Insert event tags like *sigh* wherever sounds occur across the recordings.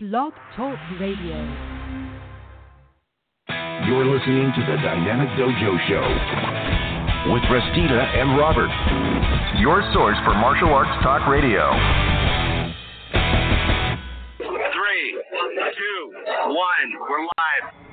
Blog Talk Radio. You're listening to the Dynamic Dojo Show with Restita and Robert, your source for martial arts talk radio. Three, two, one, we're live.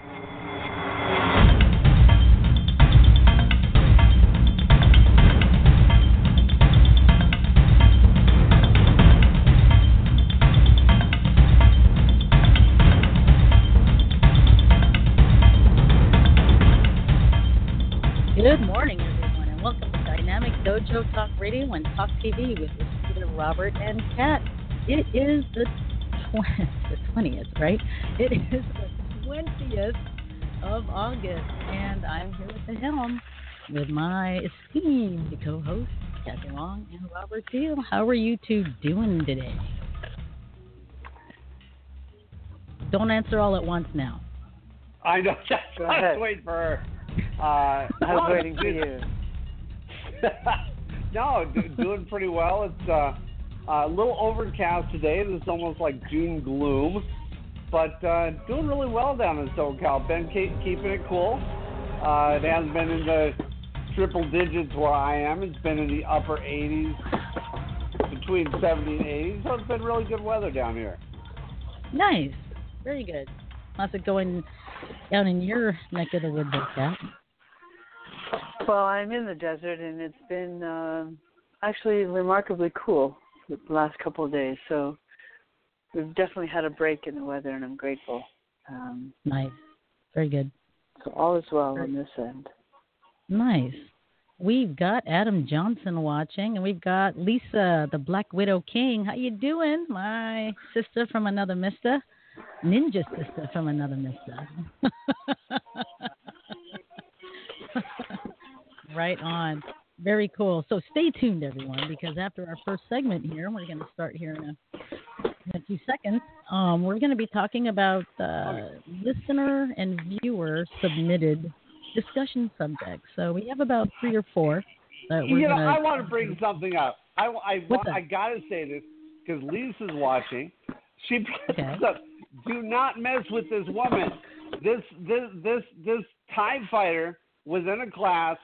And Talk TV with Peter, Robert, and Kat. It is the tw- *laughs* the twentieth, right? It is the twentieth of August, and I'm here at the helm with my esteemed co-host Kathy Long and Robert Deahl. How are you two doing today? Don't answer all at once now. I know. *laughs* That's Go I ahead. was waiting for her. Uh, *laughs* I was waiting for you. No, doing pretty well. It's uh, a little overcast today. It's almost like June gloom, but uh, doing really well down in SoCal. Been keep, keeping it cool. Uh, it hasn't been in the triple digits where I am. It's been in the upper 80s, between 70 and 80. So it's been really good weather down here. Nice, very good. How's it going down in your neck of the woods, there, Kat? Well, I'm in the desert, and it's been um actually remarkably cool the last couple of days. So we've definitely had a break in the weather, and I'm grateful. Um, Nice, very good. so all is well on this end. Nice. We've got Adam Johnson watching, and we've got Lisa, the Black Widow King. How you doing, my sister from another mister, ninja sister from another mister? *laughs* right on. Very cool. So stay tuned, everyone, because after our first segment here, we're going to start here in a, in a few seconds. Um, we're going to be talking about uh, listener and viewer submitted discussion subjects. So we have about three or four. You know, I want to bring something up. I, I? I got to say this because Lisa's watching. She Okay. up. Do not mess with this woman. This this this this Tie fighter was in a class,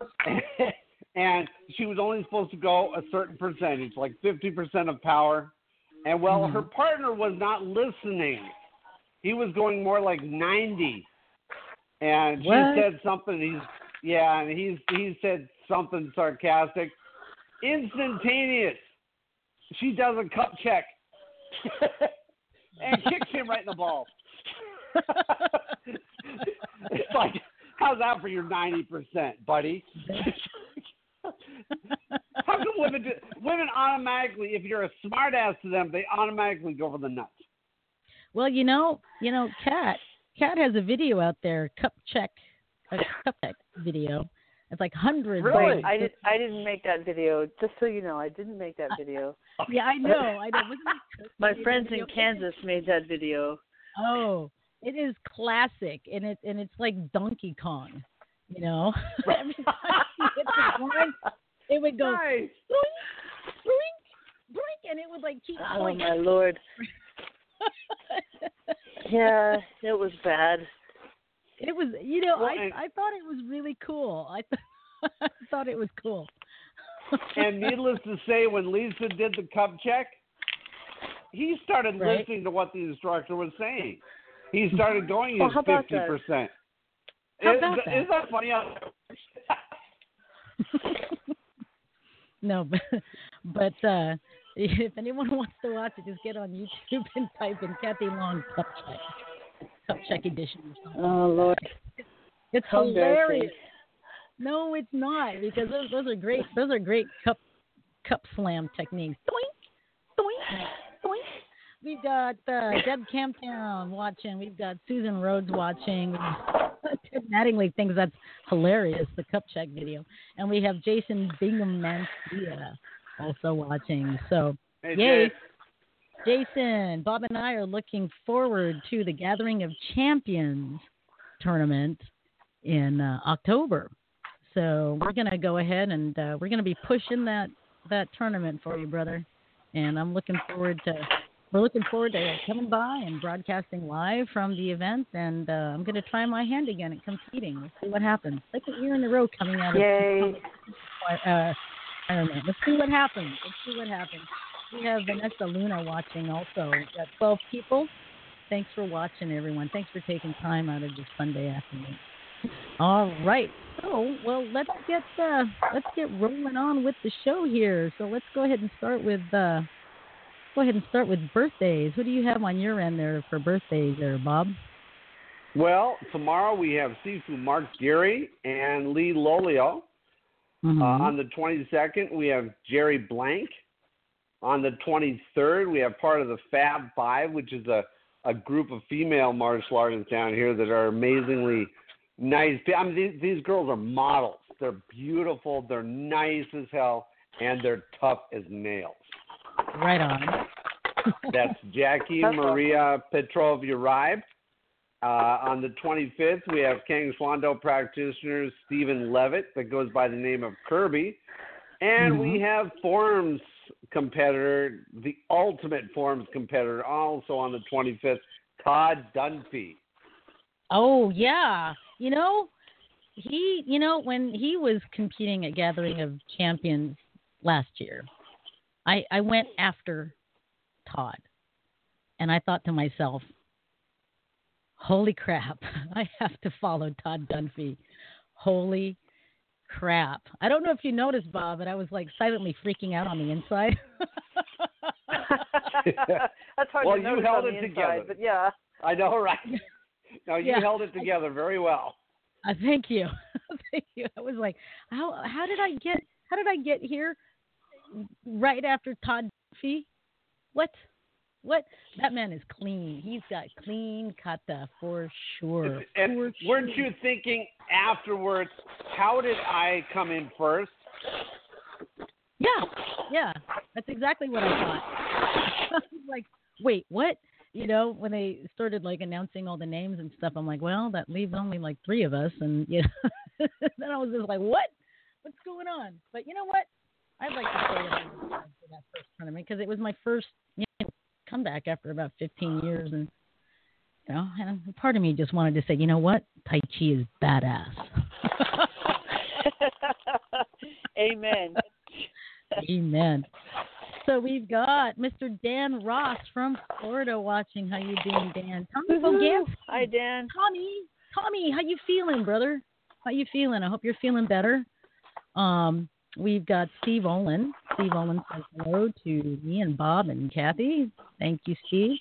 *laughs* and she was only supposed to go a certain percentage, like fifty percent of power. And well, Mhm. her partner was not listening. He was going more like ninety, and she What? said something. He's yeah, and he's he said something sarcastic. Instantaneous. She does a cup check *laughs* and kicks him right in the balls. *laughs* it's like, how's that for your ninety percent, buddy? *laughs* How come women do, women automatically, if you're a smartass to them, they automatically go for the nuts? well, you know, you know, Cat Cat has a video out there, cup check, a cup check video. It's like hundreds. of Really? I did. I didn't make that video. Just so you know, I didn't make that video. Yeah, I know. I know. *laughs* My friends video? in Kansas made that video. Oh, it is classic, and it and it's like Donkey Kong. You know, *laughs* every time he hits the *laughs* it would go Nice. and it would like keep Oh going. my lord! *laughs* Yeah, it was bad. It was, you know, Well, I I thought it was really cool. I th- I thought it was cool. And needless to say, when Lisa did the cup check, he started Right. listening to what the instructor was saying. He started going his how about fifty that? percent. How about that? Isn't that funny? *laughs* no, *laughs* but but uh, if anyone *laughs* wants to watch it, just get on YouTube and type in Kathy Long Cup Check, Cup Check Edition. Oh lord! It's How hilarious. No, it's not because those those are great. Those are great cup cup slam techniques. Doink, doink, doink. We've got uh, Deb Camptown watching. We've got Susan Rhodes watching. Ted Mattingly thinks that's hilarious, the cup check video. And we have Jason Bingham Mancia also watching. So, Hey, yay. Jay. Jason, Bob, and I are looking forward to the Gathering of Champions tournament in uh, October. So we're gonna go ahead and uh, we're gonna be pushing that that tournament for you, brother. And I'm looking forward to we're looking forward to coming by and broadcasting live from the event. And uh, I'm going to try my hand again at competing. Let's see what happens. Second year in a row coming out of Yay. uh, Ironman. Let's see what happens. Let's see what happens. We have Vanessa Luna watching also. We've got 12 people. Thanks for watching, everyone. Thanks for taking time out of your Sunday afternoon. All right. So, well, let's get uh, let's get rolling on with the show here. So let's go ahead and start with uh, go ahead and start with birthdays. Who do you have on your end there for birthdays, there, Bob? Well, tomorrow we have Sifu Mark Geary and Lee Lolio. Mm-hmm. Uh, on the 22nd, we have Jerry Blank. On the 23rd, we have part of the Fab Five, which is a, a group of female martial artists down here that are amazingly nice. I mean, these, these girls are models. They're beautiful, they're nice as hell, and they're tough as nails. Right on. *laughs* That's Jackie That's Maria Petrov Uribe. Uh, on the 25th, we have Kang Swando practitioner Stephen Levitt that goes by the name of Kirby. And we have Forms competitor, the ultimate Forms competitor, also on the 25th, Todd Dunphy. Oh yeah, you know, he, you know, when he was competing at Gathering of Champions last year, I I went after Todd, and I thought to myself, "Holy crap! *laughs* I have to follow Todd Dunphy." Holy crap! I don't know if you noticed, Bob, but I was like silently freaking out on the inside. *laughs* That's hard Well, to you notice held on it the together. inside, but yeah. I know, right? *laughs* No, you Yeah. held it together very well. Uh, thank you, thank you. I was like, how how did I get how did I get here right after Todd Fee? What? What? That man is clean. He's got clean kata for sure. And For weren't sure. you thinking afterwards, how did I come in first? Yeah, yeah. That's exactly what I thought. *laughs* I was like, wait, what? You know, when they started like announcing all the names and stuff, I'm like, well, that leaves only like three of us, and you know, *laughs* then I was just like, what? What's going on? But you know what? I'd like to say that I'm excited for that first tournament because it was my first you know, comeback after about 15 years, and you know, and part of me just wanted to say, you know what? Tai Chi is badass. *laughs* Amen. Amen. So we've got Mr. Dan Ross from Florida watching. How you doing, Dan? Tommy Bogansky. Hi, Dan. Tommy, Tommy, how you feeling, brother? How you feeling? I hope you're feeling better. Um, we've got Steve Olin. Steve Olin says hello to me and Bob and Kathy. Thank you, Steve.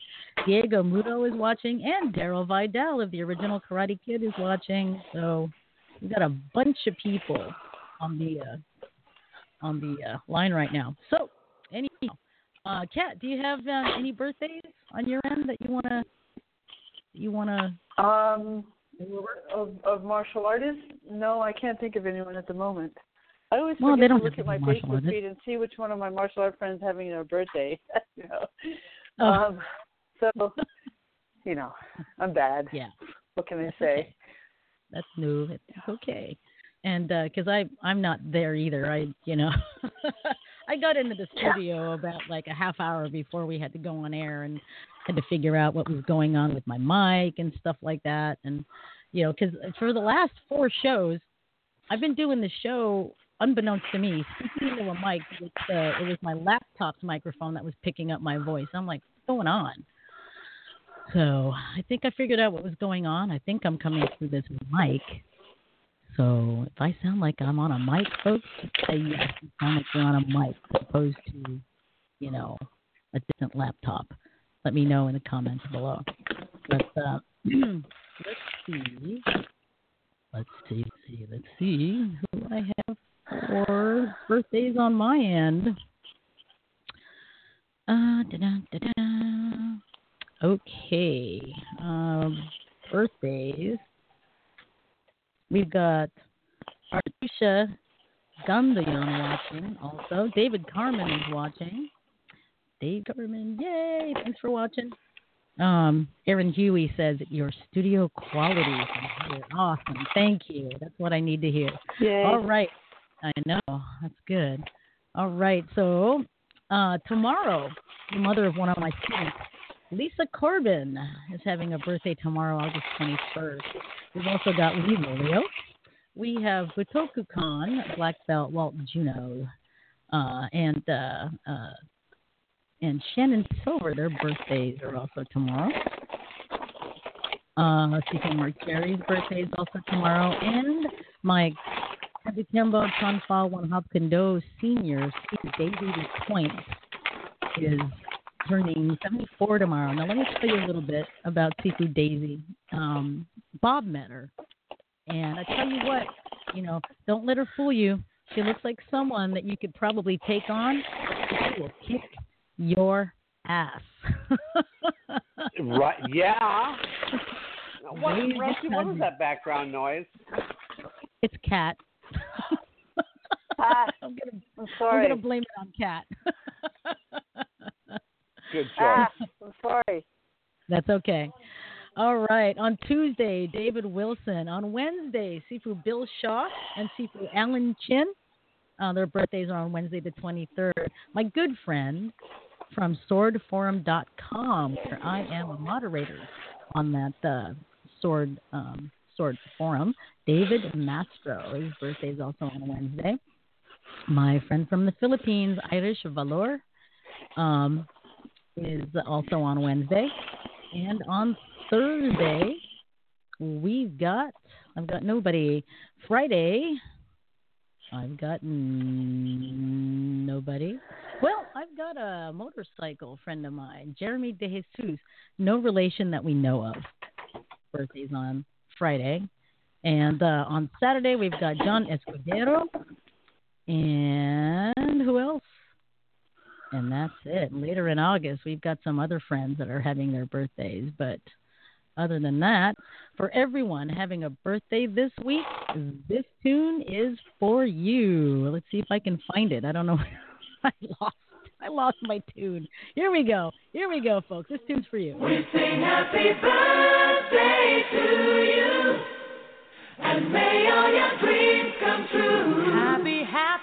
Diego Mudo is watching, and Daryl Vidal of the original Karate Kid is watching. So we've got a bunch of people on the uh, on the uh, line right now. So, anyhow, uh, Kat, do you have uh, any birthdays on your end that you wanna you wanna? Um, of, of martial artists? No, I can't think of anyone at the moment. I always Well, forget to look at my Facebook feed and see which one of my martial art friends having their birthday. *laughs* you know. Oh. Um, so, you know, I'm bad. Yeah. What can I say? okay. That's new. It's okay. And because I I'm not there either. I you know *laughs* I got into the studio about like a half hour before we had to go on air and had to figure out what was going on with my mic and stuff like that. And you know because for the last four shows, I've been doing the show unbeknownst to me, *laughs* speaking into a mic. It, uh, it was my laptop's microphone that was picking up my voice. I'm like, what's going on? So I think I figured out what was going on. I think I'm coming through this mic. So if I sound like I'm on a mic, folks, say yes, you sound like you're on a mic as opposed to, you know, a distant laptop. Let me know in the comments below. But uh, *clears throat* let's see. Let's see, let's see, let's see who I have for birthdays on my end. Uh, da-da, da-da. Okay. Um, birthdays. We've got Artusha Gandayan watching also. David Carmen is watching. Dave Carmen, yay! Thanks for watching. Um, Aaron Huey says your studio quality is. Awesome. Thank you. That's what I need to hear. Yay. All right. I know. That's good. All right. So uh, tomorrow the mother of one of my students. Lisa Corbin is having a birthday tomorrow, August 21st. We've also got Lee Lolio. We have Butoku Khan, Black Belt Walt Juno, uh, and uh, uh, and Shannon Silver. Their birthdays are also tomorrow. Uh, Stephen Mark Jerry's birthday is also tomorrow, and my Kabitembo Tonfa Wanhapkando Senior, Steve Daisy Point, is turning 74 tomorrow. Now, let me tell you a little bit about Sifu Daisy. Um, Bob met her, and I tell you what, you know, don't let her fool you. She looks like someone that you could probably take on. She will kick your ass. right? Yeah. *laughs* What, Rusty, your what is that background noise? It's Cat. Ah, *laughs* I'm gonna I'm I'm gonna blame it on Cat. *laughs* Good choice. Ah, I'm sorry. That's okay. All right. On Tuesday, David Wilson. On Wednesday, Sifu Bill Shaw and Sifu Alan Chin. Uh, their birthdays are on Wednesday, the 23rd. My good friend from swordforum.com, where I am a moderator on that uh, sword um, sword forum, David Mastro. His birthday is also on Wednesday. My friend from the Philippines, Irish Valor, um, is also on Wednesday. And on Thursday, we've got, I've got nobody. Friday, I've got nobody. Well, I've got a motorcycle friend of mine, Jeremy De Jesus, no relation that we know of. Birthday's on Friday. And uh, on Saturday, we've got John Escudero. And who else? And that's it. Later in August, we've got some other friends that are having their birthdays. But other than that, for everyone having a birthday this week, this tune is for you. Let's see if I can find it. I don't know. *laughs* I lost. *laughs* I lost my tune. Here we go. Here we go, folks. This tune's for you. We sing happy birthday to you. And may all your dreams come true. Happy, happy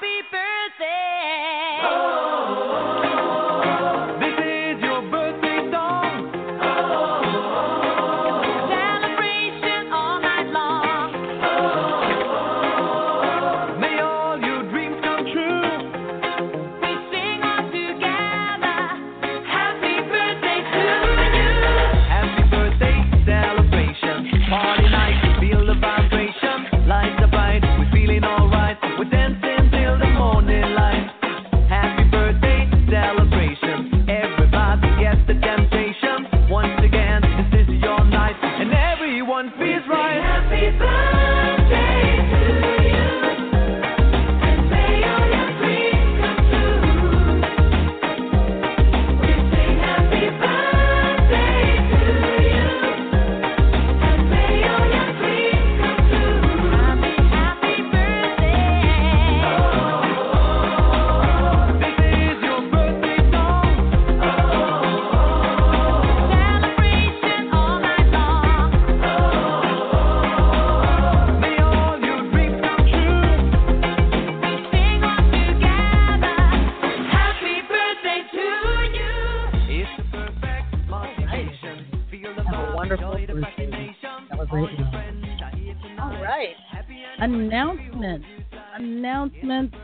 Announcements. Announcements.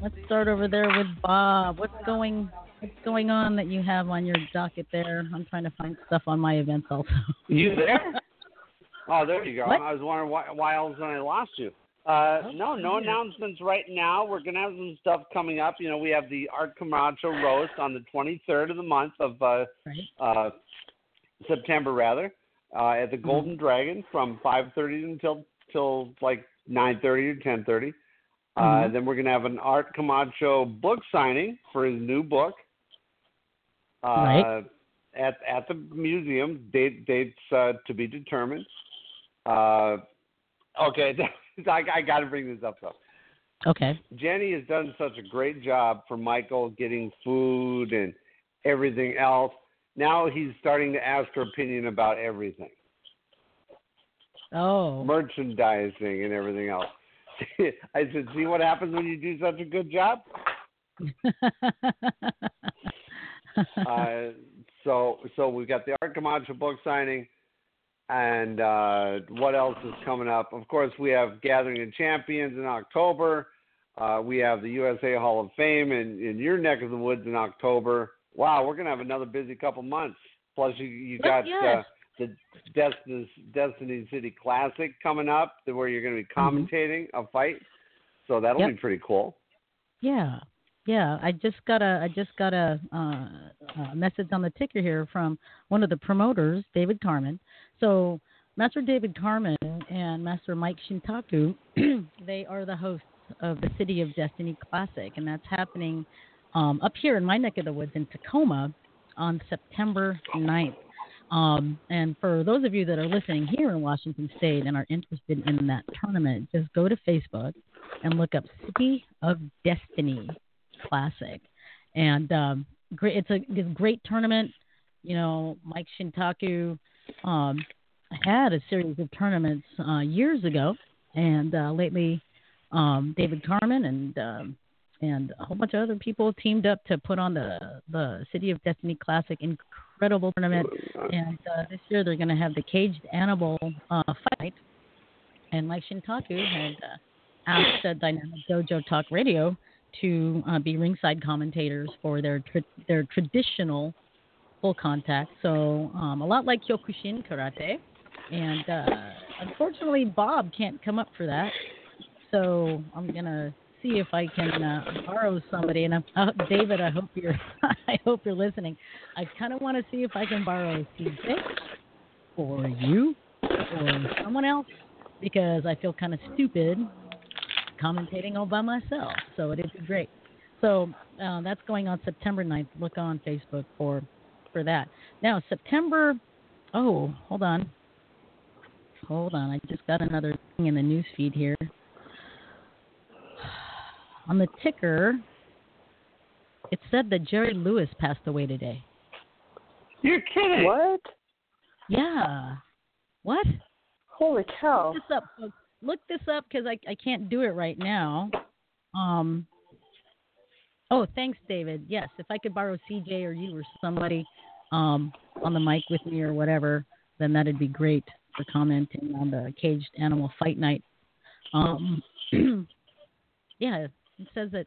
Let's start over there with Bob. What's going What's going on that you have on your docket there? I'm trying to find stuff on my events also. You there? *laughs* Oh, there you go. What? I was wondering why, why all of a sudden I lost you. Uh, Oh, no, no yeah. announcements right now. We're gonna have some stuff coming up. You know, we have the Art Camacho roast on the 23rd of the month of uh, Right. uh, September, rather, uh, at the Mm-hmm. Golden Dragon from 5:30 until till like 9:30 or 10:30. Uh, Mhm. then we're gonna have an Art Camacho book signing for his new book. Uh, Right. At at the museum, date dates uh, to be determined. Uh, okay, *laughs* I, I got to bring this up though. Okay. Jenny has done such a great job for Michael getting food and everything else. Now he's starting to ask her opinion about everything, Oh. merchandising and everything else. *laughs* I said, "See what happens when you do such a good job." *laughs* uh, so so we've got the Art Camacho book signing, and uh, what else is coming up? Of course, we have Gathering of Champions in October. Uh, we have the USA Hall of Fame in, in your neck of the woods in October. Wow, we're gonna have another busy couple months. Plus, you you got yes. The Destiny Destiny City Classic coming up, where you're going to be commentating a fight. So that'll Yep. be pretty cool. Yeah, yeah. I just got a I just got a, uh, a message on the ticker here from one of the promoters, David Carmen. So Master David Carmen and Master Mike Shintaku, *clears throat* they are the hosts of the City of Destiny Classic, and that's happening um, up here in my neck of the woods in Tacoma on September 9th. Um, and for those of you that are listening here in Washington State and are interested in that tournament, just go to Facebook and look up City of Destiny Classic. And um, great, it's a, it's a great tournament. You know, Mike Shintaku um, had a series of tournaments uh, years ago, and uh, lately um, David Carmen and um, and a whole bunch of other people teamed up to put on the the City of Destiny Classic. Incredible tournament, and uh, this year they're going to have the Caged Animal uh, fight. And Mike Shintaku had uh, asked uh, Dynamic Dojo Talk Radio to uh, be ringside commentators for their tra- their traditional full contact. So um, a lot like Kyokushin Karate, and uh, unfortunately Bob can't come up for that. So I'm gonna see if I can uh, borrow somebody. And I'm, uh, David, I hope you're *laughs* I hope you're listening. I kind of want to see if I can borrow CJ or you or someone else because I feel kind of stupid commentating all by myself. So it'd be great. So uh, that's going on September 9th. Look on Facebook for for that. Now September. Oh, hold on. Hold on. I just got another thing in the news feed here. On the ticker, it said that Jerry Lewis passed away today. You're kidding. What? Yeah. What? Holy cow! Look this up, folks. Look this up because I I can't do it right now. Um. Oh, thanks, David. Yes, if I could borrow CJ or you or somebody um, on the mic with me or whatever, then that'd be great for commenting on the caged animal fight night. Um, *clears throat* yeah, it says that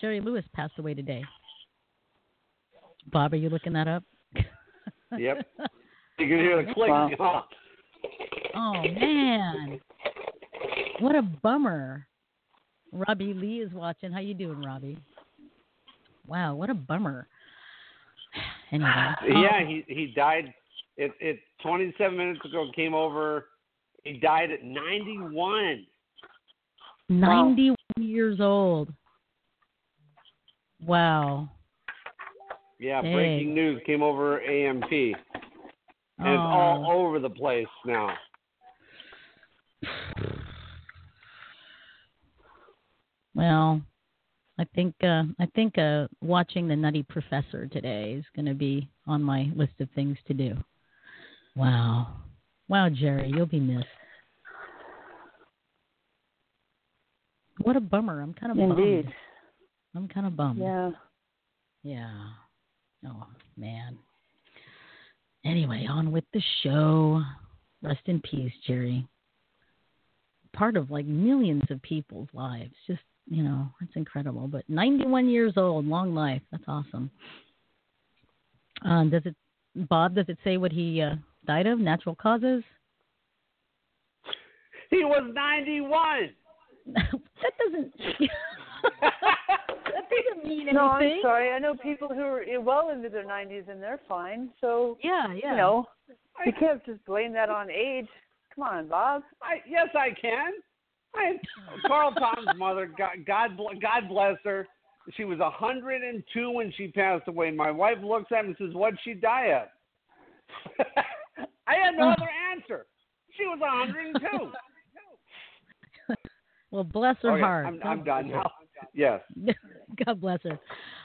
Jerry Lewis passed away today. Bob, are you looking that up? *laughs* Yep. You can hear the click. Wow. Huh? *laughs* Oh man, what a bummer. Robbie Lee is watching. How you doing, Robbie? Wow, what a bummer. *sighs* Anyway, *sighs* Yeah, um, he he died. It it 27 minutes ago came over. He died at 91. 91 years old. Wow. Yeah, Dang. breaking news came over AMP, and it's all Oh. over the place now. *sighs* Well, I think uh, I think uh, watching the Nutty Professor today is going to be on my list of things to do. Wow, wow, Jerry, you'll be missed. What a bummer! I'm kind of Indeed. bummed. I'm kind of bummed. Yeah. Yeah. Oh man. Anyway, on with the show. Rest in peace, Jerry. Part of like millions of people's lives. Just you know, it's incredible. But 91 years old, long life. That's awesome. Um, does it, Bob? Does it say what he uh, died of? Natural causes? He was 91. *laughs* that doesn't. *laughs* that doesn't mean anything. No, I'm sorry. I know people who are eh, well into their 90s and they're fine. So Yeah, yeah. you know, you can't just blame that on age. Come on, Bob. I yes, I can. I Carl Tom's mother. God, God, God bless her. She was 102 when she passed away. My wife looks at me and says, "What'd she die of?" *laughs* I had no hmm. other answer. She was 102. Well, bless her Okay, heart. I'm, I'm done now. *laughs* Yes. *laughs* God bless her.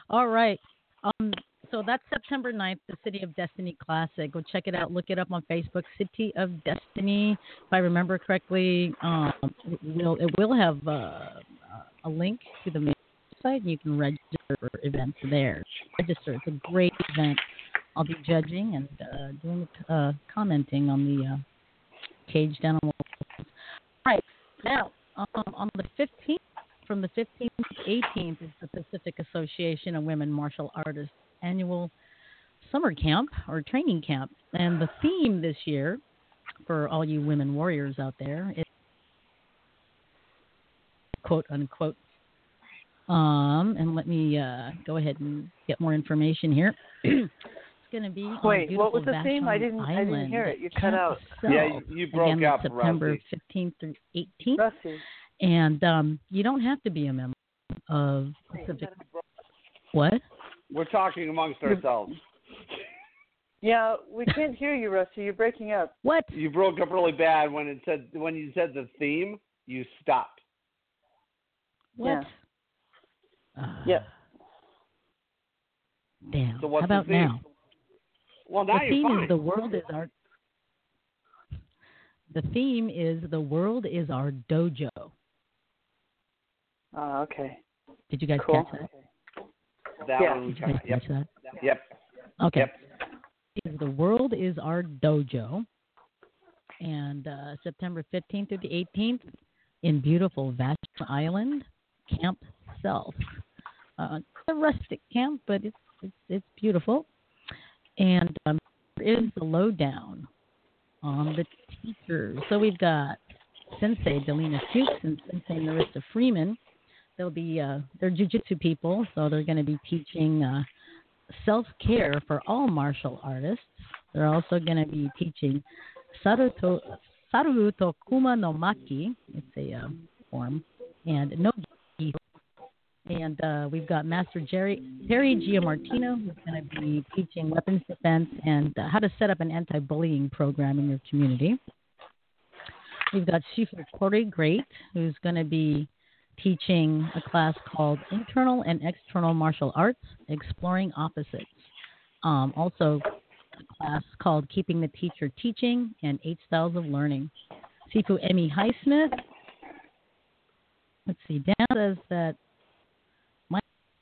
All right. Um, so that's September 9th, the City of Destiny Classic. Go check it out. Look it up on Facebook, City of Destiny. If I remember correctly, um, it will it will have uh, a link to the main website and you can register for events there. Register. It's a great event. I'll be judging and uh, doing uh, commenting on the uh, caged animals. All right. Now, um, on the 15th, from the 15th to 18th, is the Pacific Association of Women Martial Artists annual summer camp or training camp. And the theme this year, for all you women warriors out there, is quote unquote. Um, and let me uh, go ahead and get more information here. *clears throat* it's going to be on Wait, what was beautiful the theme? I didn't- I didn't hear it. You cut out. Yeah, itself. you- you broke Again, up, September Rusty. 15th through 18th. Rusty. And um, you don't have to be a member of Pacific. What? We're talking amongst ourselves. Yeah, we can't hear you, Rusty. You're breaking up. What? You broke up really bad when it said when you said the theme. You stopped. What? Yeah. Uh, Yeah. Damn. So what's How about the theme? now? Well, now the you're theme fine. is the world is our. The theme is the world is our dojo. Oh, okay. Did you guys Cool. catch that? that Yeah. one we Did you guys. Yep. catch that? Yep. Okay. Yep. The world is our dojo, and uh, September 15th through the 18th in beautiful Vashon Island, Camp Sealth. Uh, it's a rustic camp, but it's it's, it's beautiful. And um, is the lowdown on the teachers. So we've got Sensei Delina Fuchs and Sensei Marissa Freeman. They'll be uh, they're jujitsu people, so they're going to be teaching uh, self care for all martial artists. They're also going to be teaching Saruto, Saruto Kuma no Maki. It's a uh, form, and no and uh, we've got Master Jerry Terry Giamartino, who's going to be teaching weapons defense and uh, how to set up an anti-bullying program in your community. We've got Shifu Corey Great, who's going to be teaching a class called Internal and External Martial Arts, Exploring Opposites. Um, also, a class called Keeping the Teacher Teaching and Eight Styles of Learning. Sifu Emmy Highsmith. Let's see, Dan says that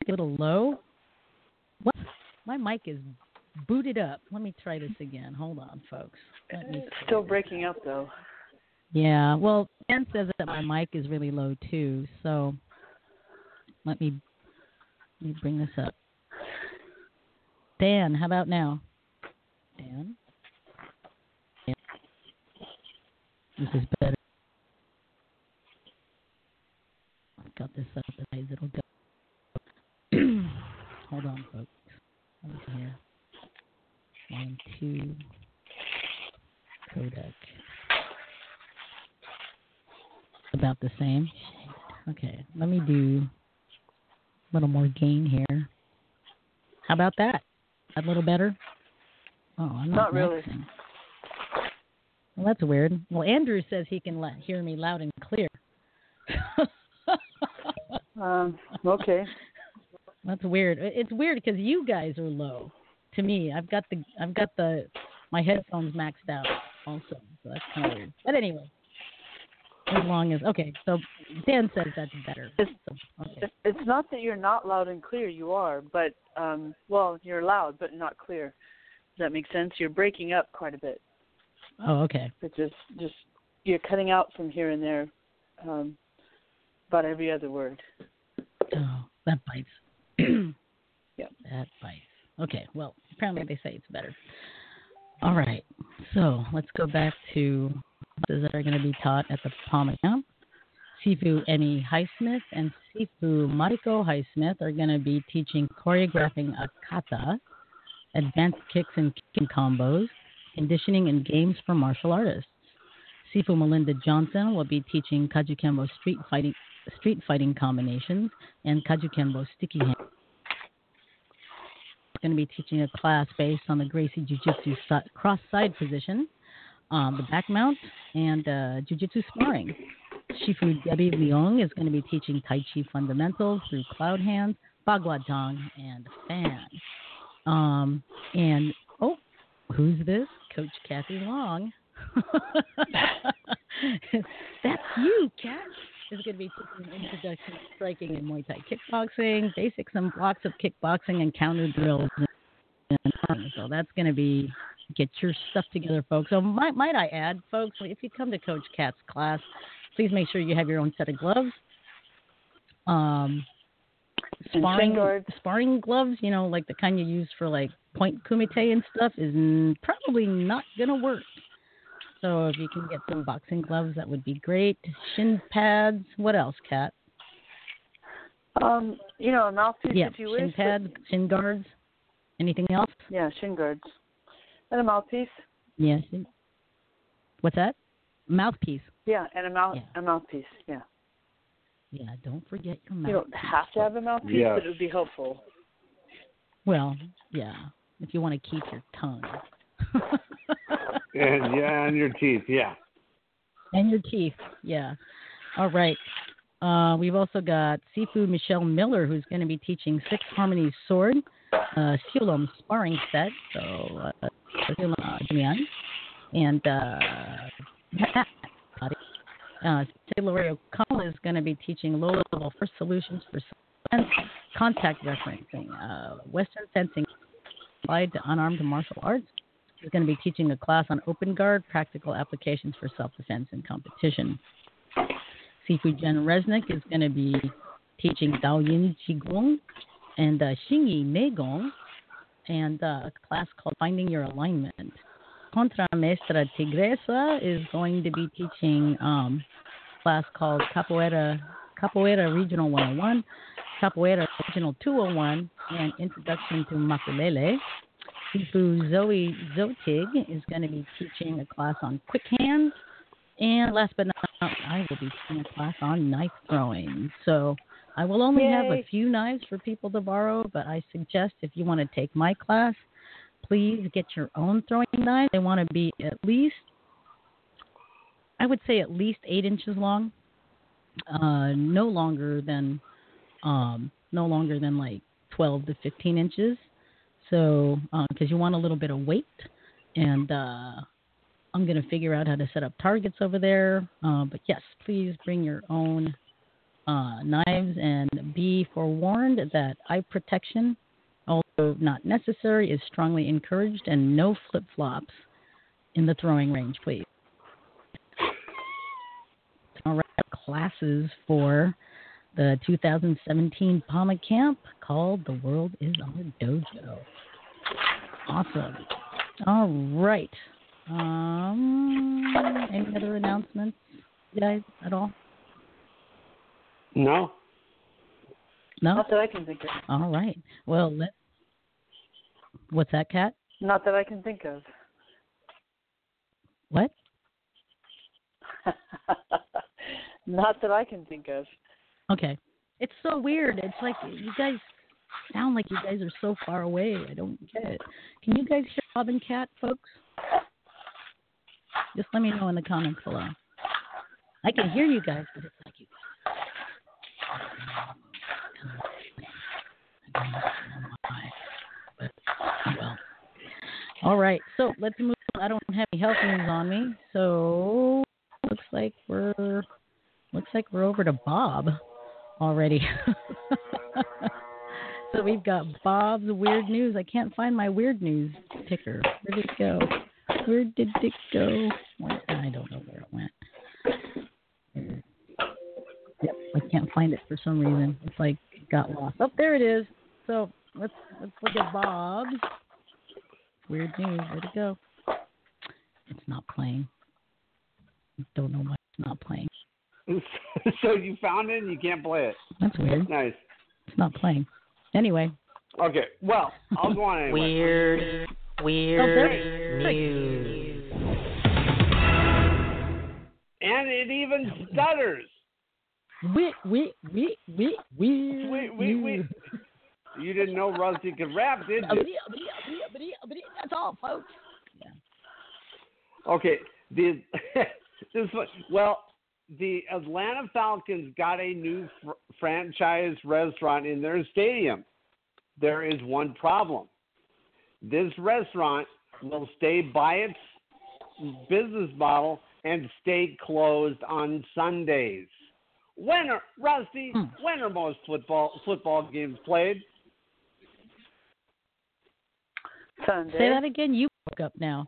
little low. What? My mic is booted up. Let me try this again. Hold on, folks. Me Still breaking up though. yeah, well, Dan says that my mic is really low too, so let me let me bring this up. Dan, how about now? Dan? Dan? This is better. I've got this up as high as it'll go. Hold on, folks. See here. One, two, codec about the same. Okay, let me do a little more gain here. How about that? A little better? Oh, I'm not, Not really. Well, that's weird. Well, Andrew says he can let, hear me loud and clear. *laughs* Um, okay. That's weird. It's weird because you guys are low. To me, I've got the I've got the my headphones maxed out also, so that's kind of weird. But anyway, as long as okay, so Dan says that's better. It's- So, okay. It's not that you're not loud and clear. You are, but um, well, you're loud but not clear. Does that make sense? You're breaking up quite a bit. Oh, okay. But just, just you're cutting out from here and there, um, about every other word. Oh, that bites. *clears throat* Yep. Bites. Okay. Well, apparently they say it's better. All right. So let's go back to classes that are going to be taught at the PAWMA Camp. Sifu Emmy Highsmith and Sifu Mariko Highsmith are going to be teaching choreographing a kata, advanced kicks and kicking combos, conditioning and games for martial artists. Sifu Melinda Johnson will be teaching Kajukenbo street fighting street fighting combinations and Kajukenbo sticky hand. Going to be teaching a class based on the Gracie Jiu-Jitsu cross side position, um, the back mount, and uh, Jiu-Jitsu sparring. Shifu Debbie Leong is going to be teaching Tai Chi fundamentals through cloud hands, Bagua Dong, and fan. Um, and oh, who's this? Coach Kathy Long. *laughs* That's you, Kat. Is going to be teaching introduction to striking and Muay Thai kickboxing, basics and blocks of kickboxing, and counter drills. And so that's going to be get your stuff together, folks. So might might I add, folks, if you come to Coach Cat's class, please make sure you have your own set of gloves. Um, sparring sparring gloves, you know, like the kind you use for like point kumite and stuff, is probably not gonna work. So if you can get some boxing gloves, that would be great. Shin pads. What else, Kat? Um, you know, a mouthpiece Yeah, if you shin wish. but- pads, shin guards. Anything else? Yeah, shin guards. And a mouthpiece. Yes. What's that? Mouthpiece. Yeah, and a mouth Yeah. a mouthpiece. Yeah. Yeah, don't forget your You don't have to have a mouthpiece, Yes. but it would be helpful. Well, yeah, if you want to keep your tongue. *laughs* And yeah, and your teeth. Yeah. and your teeth. Yeah. All right. Uh, we've also got Sifu Michelle Miller, who's going to be teaching Six Harmony Sword, uh, Siulom Sparring Set. So, uh, uh, and uh, *laughs* uh, Lori O'Connell is going to be teaching low-level first solutions for contact referencing, uh, Western fencing applied to unarmed martial arts. She's going to be teaching a class on open guard, practical applications for self-defense and competition. Sifu Jen Resnick is going to be teaching Daoyin Qigong and uh, Xingyi Neigong, and uh, a class called Finding Your Alignment. Contra Maestra Tigresa is going to be teaching um, a class called Capoeira Capoeira Regional 101, Capoeira Regional 201, and Introduction to Maculele. Sifu Zoe Zotig is going to be teaching a class on quick hands. And last but not least, I will be teaching a class on knife throwing. So I will only have a few knives for people to borrow, but I suggest if you want to take my class, please get your own throwing knives. They want to be at least, I would say at least eight inches long, uh, no longer than, um, no longer than like 12 to 15 inches. So, because you want a little bit of weight, and uh, I'm going to figure out how to set up targets over there. Uh, but yes, please bring your own uh, knives and be forewarned that eye protection, although not necessary, is strongly encouraged, and no flip flops in the throwing range, please. All right, classes for the 2017 PAWMA camp called The World is Our Dojo. Awesome. All right. Um, any other announcements, you guys, at all? No. No? Not that I can think of. All right. Well, let. What's that, Cat? Not that I can think of. What? *laughs* Not that I can think of. Okay. It's so weird. It's like you guys sound like you guys are so far away. I don't get it. Can you guys hear Bob and Cat, folks? Just let me know in the comments below. I can hear you guys, but it's like you. Well. All right, so let's move. on. I don't have any health news on me, so looks like we're looks like we're over to Bob already. *laughs* so we've got Bob's weird news. I can't find my weird news ticker. Where did it go? Where did it go? I don't know where it went. Yep, I can't find it for some reason. It's like it got lost. Oh, there it is. So let's let's look at Bob's weird news. Where'd it go? It's not playing. Don't know why it's not playing. *laughs* so you found it and you can't play it. That's weird. Nice. It's not playing. Anyway, Okay. Well, I'll go on anyway. Weird, weird news. And it even stutters. wait, wait, wait, wait, weird. Wait, wait, wait. You didn't know Rusty could rap, did you? That's all, folks. Okay. The *laughs* this one, well, the Atlanta Falcons got a new fr- franchise restaurant in their stadium. There is one problem. This restaurant will stay by its business model and stay closed on Sundays. when are Rusty? Hmm. When are most football football games played? Sunday. Say that again. You woke up now.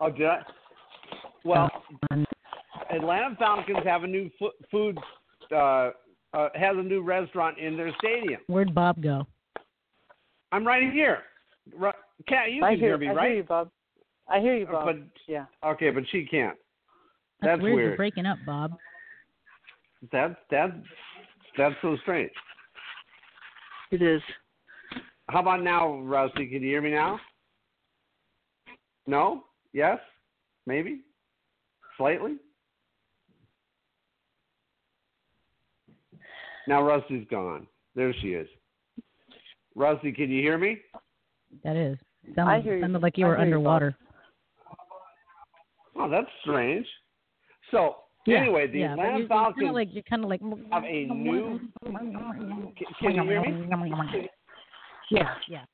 Oh, did I? Well, Atlanta Falcons have a new fo- food uh, uh, has a new restaurant in their stadium. where'd Bob go? I'm right here. Ru- Cat, you I can hear, hear me, I right? hear you, Bob. I hear you, Bob. But yeah. okay, but she can't. That's, That's weird. weird. You're breaking up, Bob. That's that's that's so strange. It is. How about now, Rusty? Can you hear me now? No? Yes? Maybe? Slightly? Now Rusty's gone. There she is. Rusty, can you hear me? That is. I hear you. sounded like you I were hear you, underwater. Oh, that's strange. So Yeah, anyway, the yeah, but Atlanta you're, Falcons You're kind of like you're kind of like. have a new. Can, can you hear me? Yeah, yeah.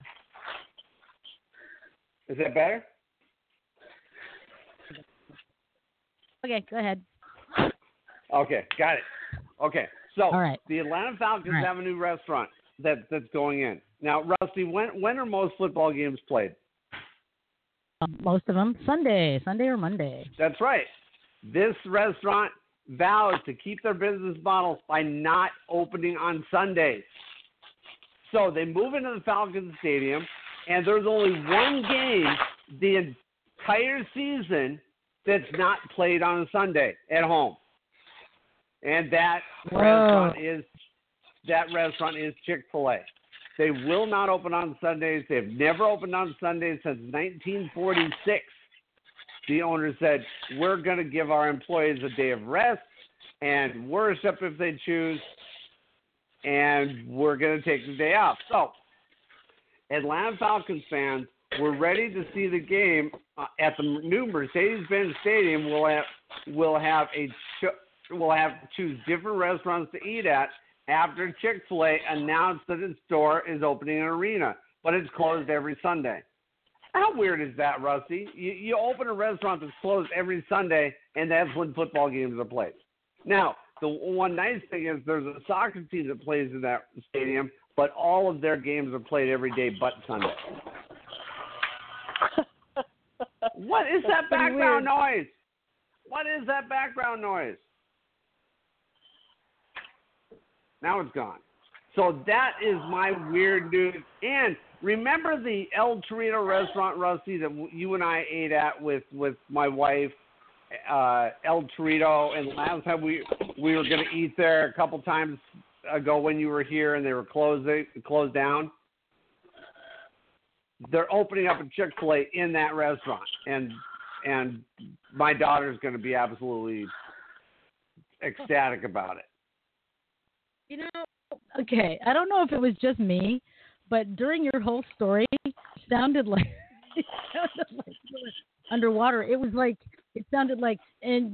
Is that better? Okay, go ahead. Okay, got it. Okay, so All right. the Atlanta Falcons right. have a new restaurant that that's going in now. Rusty, when when are most football games played? Um, most of them Sunday, Sunday or Monday. That's right. This restaurant vows to keep their business model by not opening on Sundays. So they move into the Falcons Stadium, and there's only one game the entire season that's not played on a Sunday at home, and that Whoa. restaurant is that restaurant is Chick-fil-A. They will not open on Sundays. They've never opened on Sundays since 1946 the owner said, We're going to give our employees a day of rest and worship if they choose, and we're going to take the day off. So, Atlanta Falcons fans, we're ready to see the game uh, at the new Mercedes-Benz Stadium. We'll have we'll have a cho- we'll have to choose different restaurants to eat at after Chick-fil-A announced that its store is opening an arena, but it's closed every Sunday. How weird is that, Rusty? You, you open a restaurant that's closed every Sunday, and that's when football games are played. Now, the one nice thing is there's a soccer team that plays in that stadium, but all of their games are played every day but Sunday. *laughs* What is that That's background noise? What is that background noise? Now it's gone. So that is my weird news. And remember the El Torito restaurant, Rusty, that you and I ate at with with my wife, uh, El Torito. And last time we we were going to eat there a couple times ago when you were here, and they were closed they closed down. They're opening up a Chick Fil A in that restaurant, and and my daughter's going to be absolutely ecstatic about it. Okay. I don't know if it was just me, but during your whole story, it sounded like *laughs* it sounded like underwater. It was like it sounded like and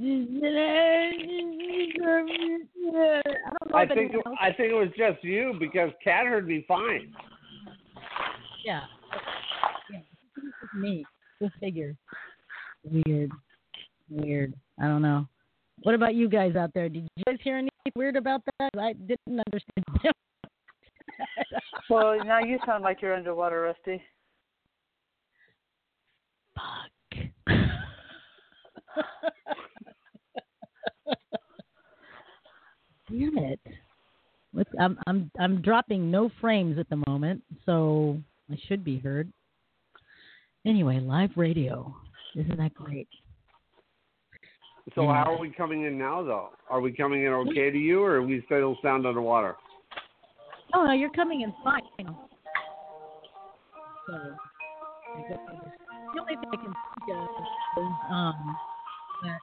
I I think anyone I think it was just you because Cat heard me fine. yeah. Yeah. It me. Go figure. Weird. Weird. I don't know. What about you guys out there? Did you guys hear anything weird about that? I didn't understand. *laughs* Well, now you sound like you're underwater, Rusty. Fuck. Damn it. Let's, I'm I'm I'm dropping no frames at the moment, so I should be heard. Anyway, live radio. Isn't that great? So Yeah. how are we coming in now, though? Are we coming in okay to you, or are we still sound underwater? Oh no, you're coming in fine. So I guess just- the only thing I can think of is um that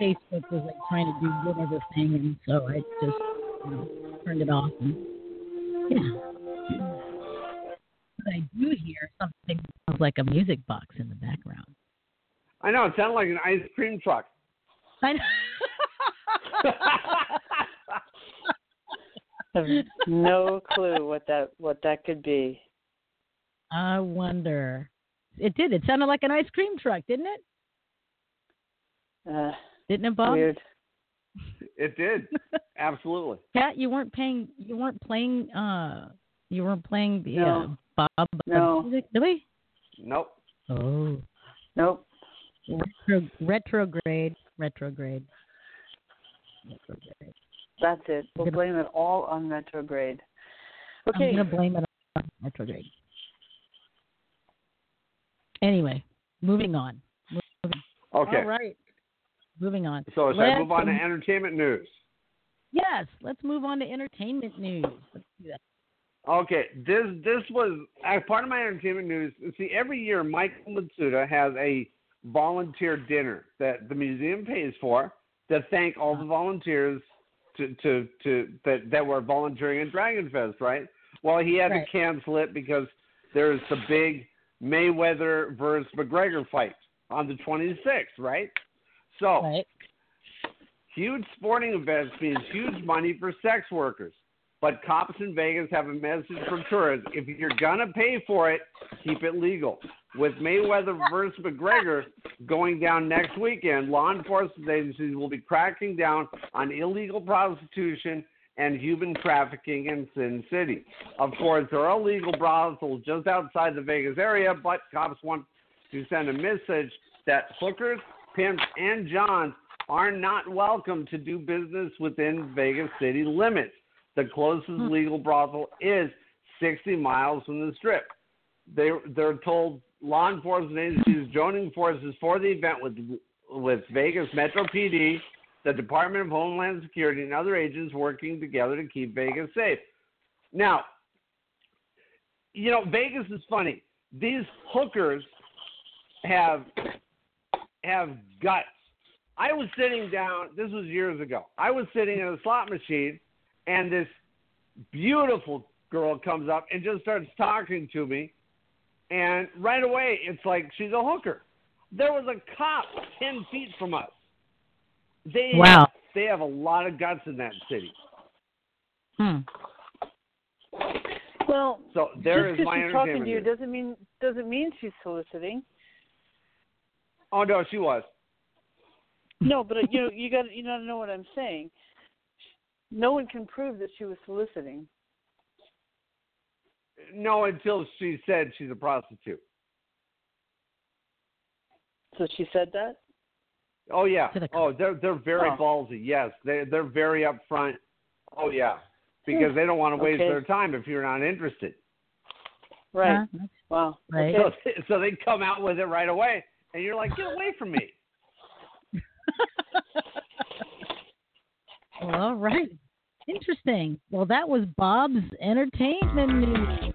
Facebook was like trying to do whatever thing, and so I just you know, turned it off. And yeah, but I do hear something sounds like a music box in the background. I know it sounded like an ice cream truck. *laughs* I have no clue what that what that could be. I wonder. It did. It sounded like an ice cream truck, didn't it? Uh, Didn't it, Bob? weird. It did. *laughs* Absolutely. Kat, you weren't paying. You weren't playing. Uh, you weren't playing the No. uh, Bob No. music, did we? Nope. Oh, Nope. retro, retrograde, retrograde, retrograde. That's it. We'll blame it all on retrograde. Okay. I'm Okay. gonna blame it on retrograde. Anyway, moving on. Moving. Okay. All right. Moving on. So should I Let's move on to entertainment news? Yes, let's move on to entertainment news. Let's do that. Okay, this this was as part of my entertainment news. See, every year Michael Matsuda has a volunteer dinner that the museum pays for to thank all the volunteers to to, to that that were volunteering at Dragon Fest, right? Well, he had Right. to cancel it because there's the big Mayweather versus McGregor fight on the 26th, right? So Right. Huge sporting events means huge money for sex workers. But cops in Vegas have a message for tourists. If you're going to pay for it, keep it legal. With Mayweather versus McGregor going down next weekend, law enforcement agencies will be cracking down on illegal prostitution and human trafficking in Sin City. Of course, there are illegal brothels just outside the Vegas area, but cops want to send a message that hookers, pimps, and johns are not welcome to do business within Vegas city limits. The closest hmm. legal brothel is 60 miles from the strip. They they're told law enforcement agencies joining forces for the event with with Vegas Metro PD, the Department of Homeland Security, and other agents working together to keep Vegas safe. Now, you know, Vegas is funny. These hookers have have guts. I was sitting down. This was years ago. I was sitting in a slot machine, and this beautiful girl comes up and just starts talking to me. And right away, it's like she's a hooker. There was a cop ten feet from us. They Wow. have, they have a lot of guts in that city. Hmm. Well, So there just is 'cause my she's talking to you news. doesn't mean doesn't mean she's soliciting. Oh no, she was. No, but uh, you know you got you got to know what I'm saying. No one can prove that she was soliciting. No, until she said she's a prostitute. So she said that. Oh yeah. The- Oh, they're they're very Oh. ballsy. Yes, they they're very upfront. Oh yeah, because they don't want to waste Okay. their time if you're not interested. Right. Huh? Wow. Right. So *laughs* so they come out with it right away, and you're like, get away from me. *laughs* Well, all right. Interesting. Well, that was Bob's entertainment news.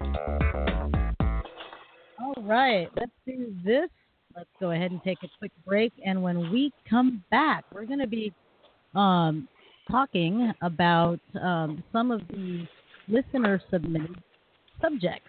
All right. Let's do this. Let's go ahead and take a quick break. And when we come back, we're going to be um, talking about um, some of the listener submitted subjects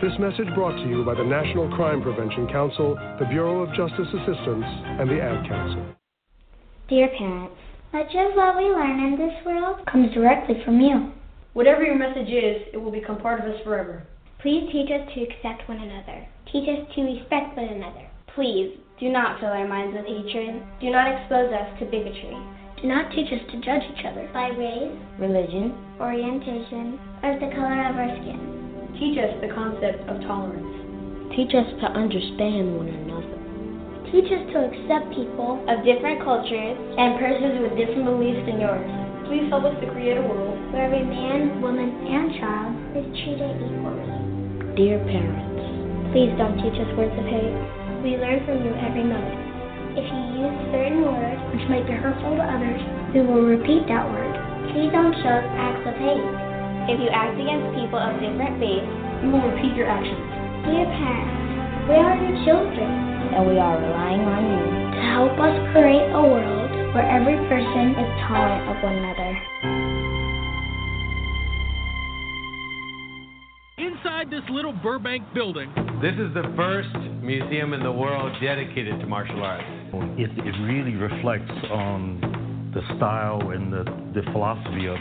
This message brought to you by the National Crime Prevention Council, the Bureau of Justice Assistance, and the Ad Council. Dear parents, much of what we learn in this world comes directly from you. Whatever your message is, it will become part of us forever. Please teach us to accept one another. Teach us to respect one another. Please, do not fill our minds with hatred. Do not expose us to bigotry. Do not teach us to judge each other by race, Religion. orientation, or the color of our skin. Teach us the concept of tolerance. Teach us to understand one another. Teach us to accept people Of different cultures and persons with different beliefs than yours. Please help us to create a world where every man, woman, and child is treated equally. Dear parents, Please don't teach us words of hate. We learn from you every moment. If you use certain words which might be hurtful to others, we will repeat that word. Please don't show us acts of hate. If you act against people of different faiths, you will repeat your actions. Dear parents, we are your children And we are relying on you to help us create a world where every person is tolerant of one another. Inside this little Burbank building, This is the first museum in the world dedicated to martial arts. It, it really reflects on the style and the, the philosophy of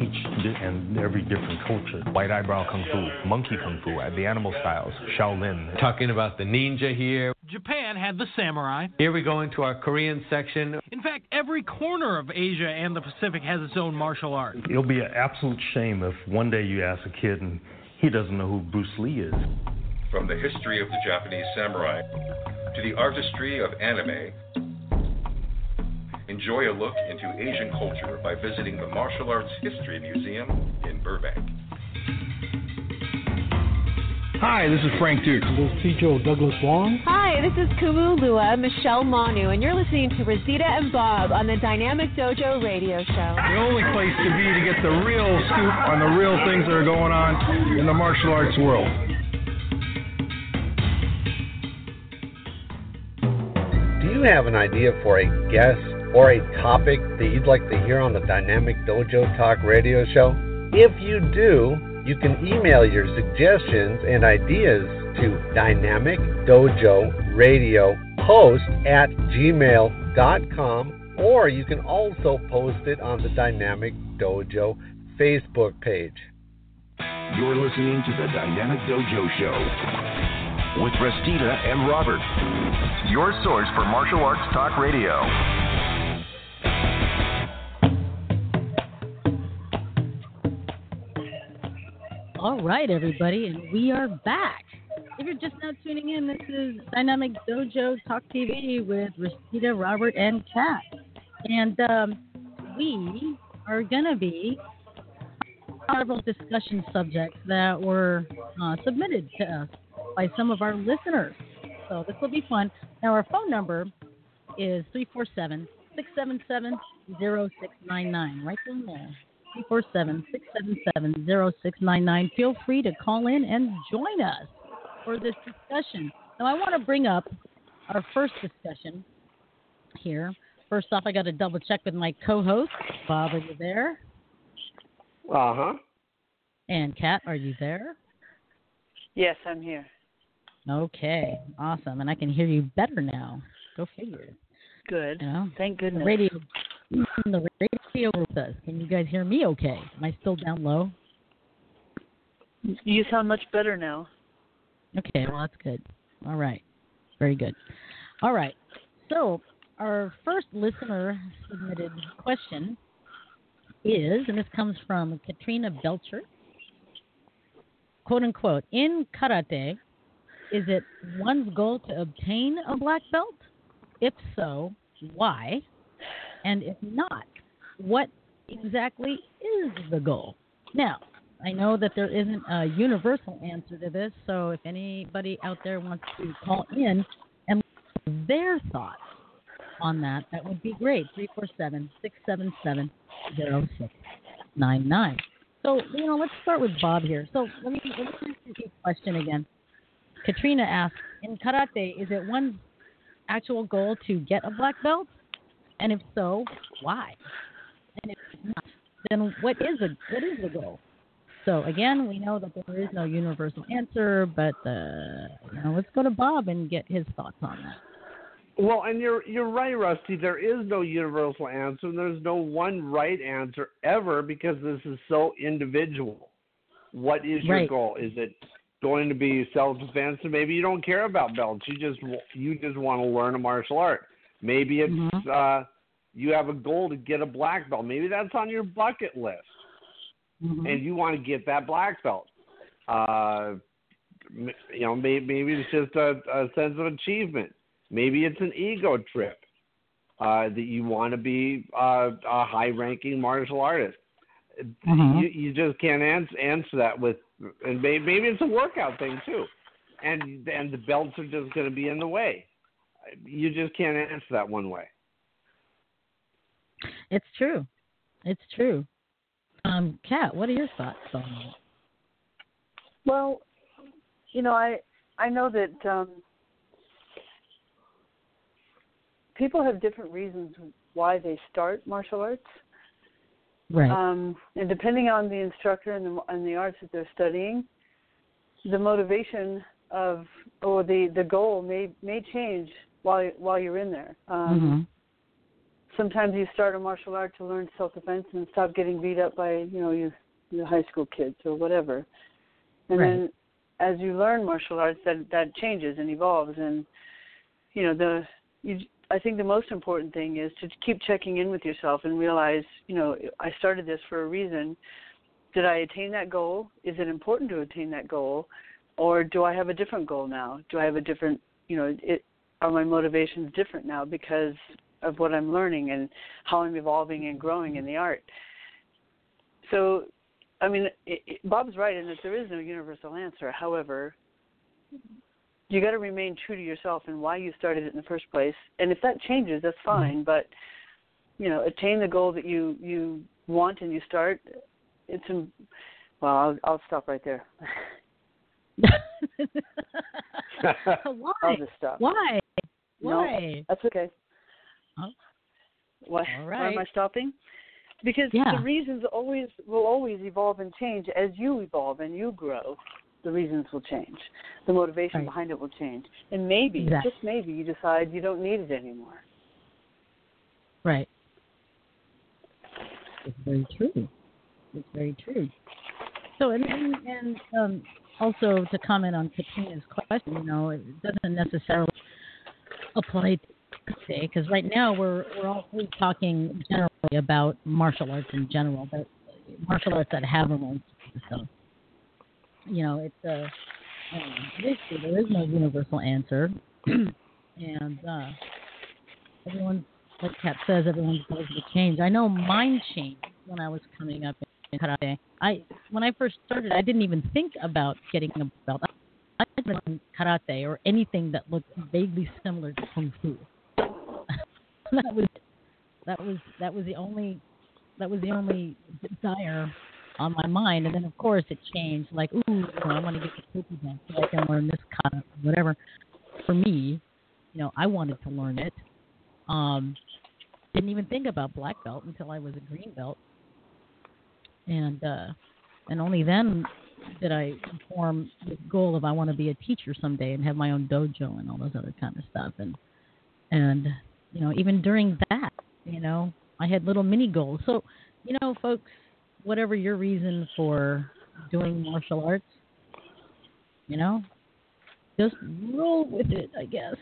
each di- and every different culture. White eyebrow kung fu, monkey kung fu, uh, the animal styles, Shaolin. Talking about the ninja here. Japan had the samurai. Here we go into our Korean section. In fact, every corner of Asia and the Pacific has its own martial art. It'll be an absolute shame if one day you ask a kid and he doesn't know who Bruce Lee is. From the history of the Japanese samurai to the artistry of anime, enjoy a look into Asian culture by visiting the Martial Arts History Museum in Burbank. Hi, this is Frank Dux. This is Joe Douglas Wong. Hi, this is Kumu Lua, Michelle Manu, and you're listening to Restita and Bob on the Dynamic Dojo Radio Show. The only place to be to get the real scoop on the real things that are going on in the martial arts world. Do you have an idea for a guest or a topic that you'd like to hear on the Dynamic Dojo Talk radio show? If you do, you can email your suggestions and ideas to Dynamic Dojo Radio Host at gmail.com or you can also post it on the Dynamic Dojo Facebook page. You're listening to the Dynamic Dojo Show with Restita and Robert, your source for martial arts talk radio. All right, everybody, and we are back. If you're just now tuning in, this is Dynamic Dojo Talk TV with Restita, Robert, and Kat. And um, we are going to be several discussion subjects that were uh, submitted to us by some of our listeners. So this will be fun. Now, our phone number is 347 677 0699. Right down there. 347 677 0699. Feel free to call in and join us for this discussion. Now, I want to bring up our first discussion here. First off, I got to double check with my co host. Bob, are you there? Uh huh. And Kat, are you there? Yes, I'm here. Okay, awesome. And I can hear you better now. Go figure. Good. You know, Thank goodness. the radio, the says, can you guys hear me okay? Am I still down low? You sound much better now. Okay, well, that's good. All right. Very good. All right. So, our first listener submitted question is, and this comes from Katrina Belcher, quote unquote, in karate, is it one's goal to obtain a black belt? If so, why? And if not, what exactly is the goal? Now, I know that there isn't a universal answer to this, so if anybody out there wants to call in and their thoughts on that, that would be great. 347 677 0699. So, you know, let's start with Bob here. So, let me, let me ask you a question again. Katrina asks In karate, is it one's actual goal to get a black belt? And if so, why? And if not, then what is a what is the goal? So again, we know that there is no universal answer, but uh, you know, let's go to Bob and get his thoughts on that. Well, and you're you're right, Rusty. There is no universal answer, and there's no one right answer ever because this is so individual. What is your Right. goal? Is it going to be self-defense? Or maybe you don't care about belts. You just you just want to learn a martial art. Maybe it's uh, you have a goal to get a black belt. Maybe that's on your bucket list, and you want to get that black belt. Uh, you know, maybe, maybe it's just a, a sense of achievement. Maybe it's an ego trip uh, that you want to be uh, a high-ranking martial artist. Mhm. You, you just can't answer, answer that with, and maybe, maybe it's a workout thing too, and and the belts are just going to be in the way. You just can't answer that one way. It's true. It's true. Um, Kat, what are your thoughts on that? Well, you know, I I know that um, people have different reasons why they start martial arts. Right. Um, and depending on the instructor and the and the arts that they're studying, the motivation of or the the goal may may change while while you're in there. Um, Mhm. Sometimes you start a martial art to learn self defense and stop getting beat up by you know your your high school kids or whatever. And Right. then as you learn martial arts, that that changes and evolves. And you know the you I think the most important thing is to keep checking in with yourself and realize, you know, I started this for a reason. Did I attain that goal? Is it important to attain that goal? Or do I have a different goal now? Do I have a different, you know, it are my motivations different now because of what I'm learning and how I'm evolving and growing in the art? So, I mean, it, it, Bob's right in that there is no universal answer. However, you got to remain true to yourself and why you started it in the first place. And if that changes, that's mm-hmm. fine. But you know, attain the goal that you you want and you start. It's in, well, I'll, I'll stop right there. *laughs* *laughs* Why? Stop. Why? No, Why? that's okay. Oh. Why, am I stopping? Because Yeah. the reasons always will always evolve and change as you evolve and you grow. The reasons will change. The motivation Right. behind it will change. And maybe, Exactly. just maybe, you decide you don't need it anymore. Right. It's very true. It's very true. So, and and, and um, also to comment on Katrina's question, you know, it doesn't necessarily apply today because right now we're we're all talking generally about martial arts in general, but martial arts that have their own system. You know, it's a basically there is no universal answer, *clears throat* and uh, everyone's like Kat says, everyone's goals will change. I know mine changed when I was coming up in karate. I when I first started, I didn't even think about getting a belt. I didn't karate or anything that looked vaguely similar to kung fu. *laughs* that was that was that was the only that was the only desire on my mind. And then of course it changed. Like, ooh, I want to get the cookie dance so I can learn this kata, whatever. For me, you know, I wanted to learn it. Um, didn't even think about black belt until I was a green belt, and uh, and only then did I form the goal of I want to be a teacher someday and have my own dojo and all those other kind of stuff. And and you know even during that, you know, I had little mini goals. So you know, folks, whatever your reason for doing martial arts, you know, just roll with it, I guess.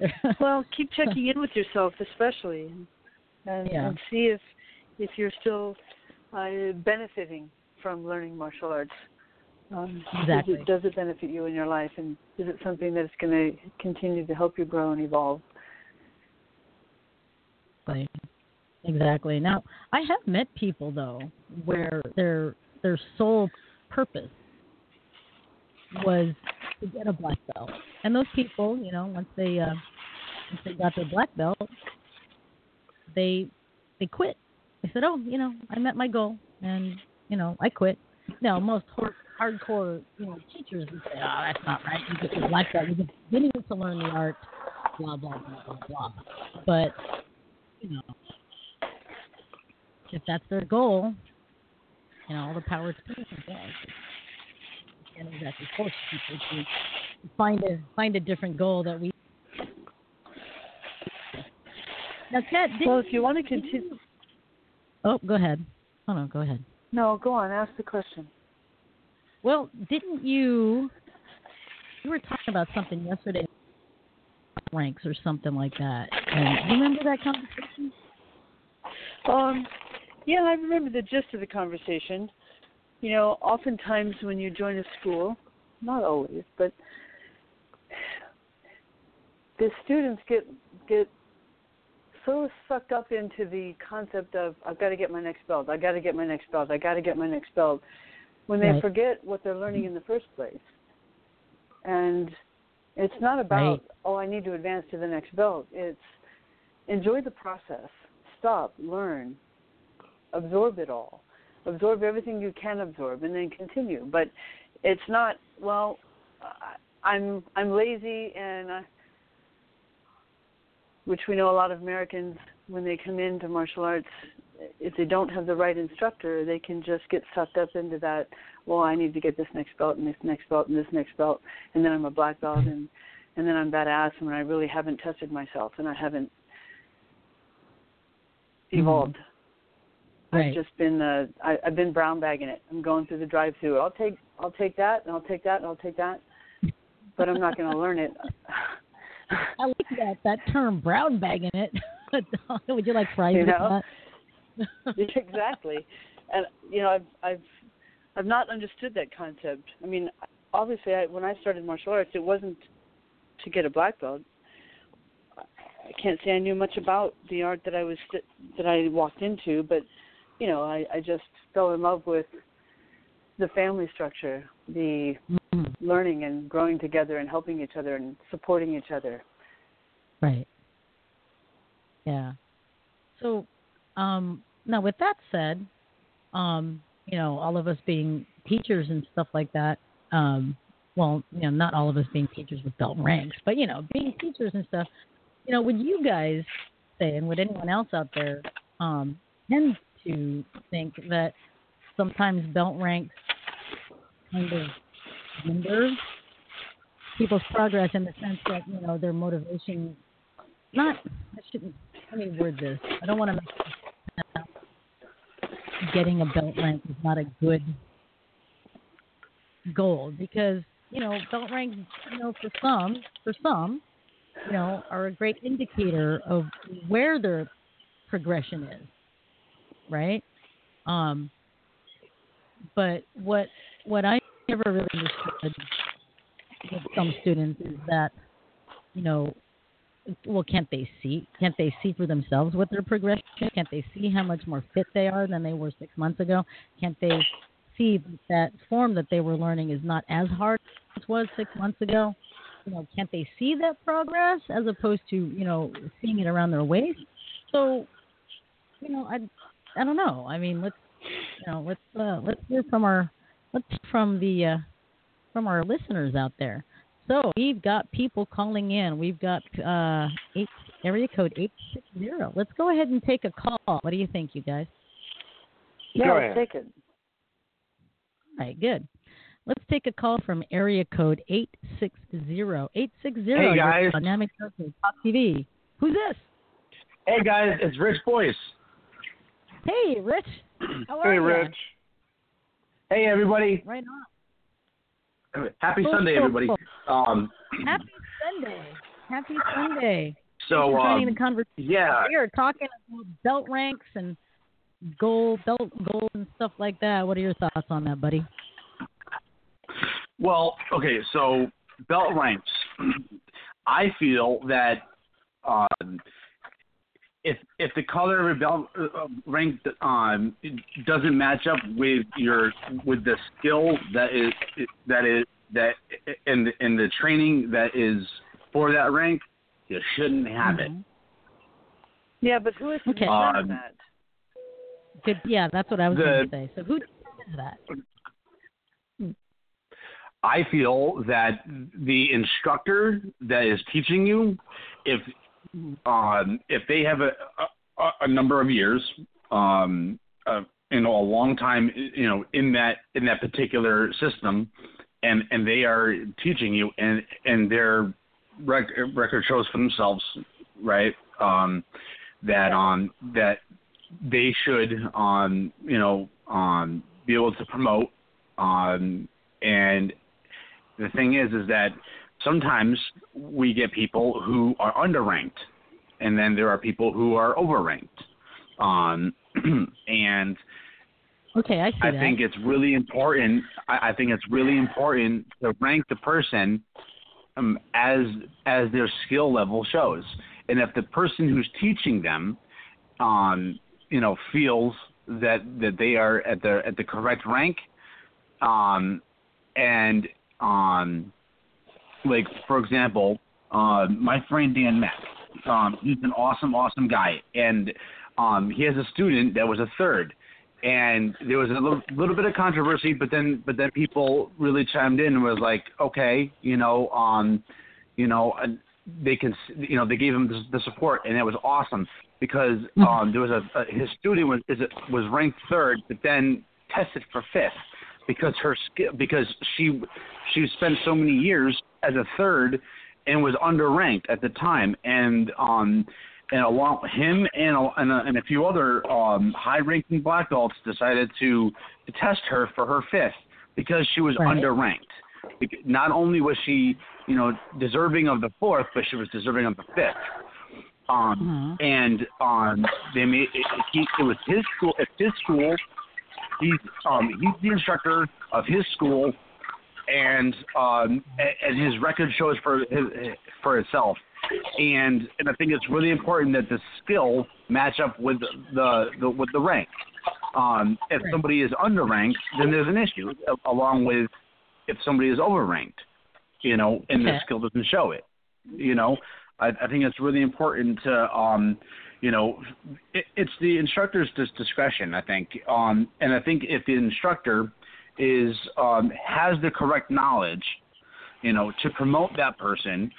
*laughs* well, keep checking in with yourself, especially, and, Yeah. and see if if you're still uh, benefiting from learning martial arts. Um, does it- Does it benefit you in your life, and is it something that's going to continue to help you grow and evolve? Exactly. Exactly. Now, I have met people though where their their sole purpose was to get a black belt, and those people, you know, once they uh, once they got their black belt, they they quit. They said, "Oh, you know, I met my goal, and you know, I quit." Now, most hard, hardcore, you know, teachers would say, "Oh, that's not right. You your black belt. You're beginning to learn the art." Blah blah blah blah blah. But you know, if that's their goal, you know, all the power to them. You can't exactly force people to find a find a different goal that we. Now, Kat, Well, if you want to continue, Oh, go ahead. Oh no, go ahead. no, go on, ask the question. Well, didn't you? You were talking about something yesterday, ranks or something like that. And you remember that conversation? Um, yeah, I remember the gist of the conversation. You know, oftentimes when you join a school, not always, but the students get get so sucked up into the concept of I've got to get my next belt, I got to get my next belt, I got to get my next belt, when they Right. forget what they're learning in the first place. And it's not about Right. oh I need to advance to the next belt. It's enjoy the process. Stop, learn, absorb it all. Absorb everything you can absorb and then continue. But it's not well I'm I'm lazy and I which we know a lot of Americans when they come into martial arts, if they don't have the right instructor, they can just get sucked up into that. Well, I need to get this next belt and this next belt and this next belt, and then I'm a black belt and and then I'm badass when I really haven't tested myself and I haven't evolved. Right. I've just been uh, I, I've been brown bagging it. I'm going through the drive-through. I'll take I'll take that and I'll take that and I'll take that, but I'm not going to learn it. *laughs* I like that that term, brown bagging it. *laughs* *laughs* Would you like fries You know? *laughs* exactly, and you know I've I've I've not understood that concept. I mean, obviously, I, when I started martial arts, it wasn't to get a black belt. I can't say I knew much about the art that I was that I walked into, but you know, I, I just fell in love with the family structure, the mm-hmm. learning and growing together and helping each other and supporting each other. Right. Yeah. So, um, now with that said, um, you know, all of us being teachers and stuff like that, um, well, you know, not all of us being teachers with belt ranks, but you know, being teachers and stuff, you know, would you guys say, and would anyone else out there um, tend to think that sometimes belt ranks kind of hinder people's progress in the sense that you know their motivation not I shouldn't let me word this. I don't want to make getting a belt rank is not a good goal because you know belt ranks you know for some for some you know are a great indicator of where their progression is right um but what what I never really understood with some students is that you know well can't they see can't they see for themselves what their progression can't they see how much more fit they are than they were six months ago? Can't they see that form that they were learning is not as hard as it was six months ago? You know can't they see that progress as opposed to you know seeing it around their waist? So you know i i don't know. I mean let's you know let's uh let's hear from our let's from the uh from our listeners out there so we've got people calling in. We've got uh, eight, area code eight six zero. Let's go ahead and take a call. What do you think, you guys? Yeah, Go let's ahead. take it. All right, good. Let's take a call from area code eight six zero. Eight six zero. Hey, guys. Dynamic Circle, Top TV. Who's this? Hey guys, it's Rich Boyce. Hey, Rich. How are Hey, you? Rich. Hey everybody. Right on. *clears throat* Happy Sunday, everybody. Um, Happy Sunday. Happy *clears throat* Sunday. so joining um, the conversation. yeah, We are talking about belt ranks and gold, belt gold, and stuff like that. What are your thoughts on that, buddy? Well, okay, so belt ranks. *clears throat* I feel that um, if if the color of a belt uh, rank um, doesn't match up with your with the skill that is that is that in the, in the training that is for that rank, you shouldn't have it. Yeah, but who is Okay. Um, that? Good. Yeah, that's what I was The- going to say. So who determines that? I feel that the instructor that is teaching you, if um, if they have a, a, a number of years, um, uh, you know, a long time, you know, in that in that particular system, and and they are teaching you, and and their rec- record shows for themselves, right? Um, that um that they should um you know um be able to promote um and the thing is is that sometimes we get people who are underranked and then there are people who are overranked um *clears throat* and Okay, I see I that. think it's really important. I, I think it's really important to rank the person um, as as their skill level shows. And if the person who's teaching them, um, you know, feels that that they are at the at the correct rank, um, and um, like for example, uh, my friend Dan Mack, um, he's an awesome, awesome guy, and um, he has a student that was a third, and there was a little, little bit of controversy, but then but then people really chimed in and was like, okay, you know, um, you know, uh, they can you know they gave him the, the support and it was awesome because Mm-hmm. um there was a, a his student was is it was ranked third but then tested for fifth because her skill because she she spent so many years as a third and was underranked at the time. And um and along him and a, and, a, and a few other um high ranking black belts decided to, to test her for her fifth because she was Right. underranked. Not only was she you know deserving of the fourth but she was deserving of the fifth. Um and um they made it, it, he, it was his school it's his school he's um he's the instructor of his school and um and his record shows for his, for itself. And and I think it's really important that the skill match up with the, the with the rank. Um if somebody is underranked then there's an issue along with if somebody is overranked you know and the skill doesn't show it you know? I, I think it's really important to um you know it, it's the instructor's dis- discretion I think. Um and I think if the instructor is um has the correct knowledge you know to promote that person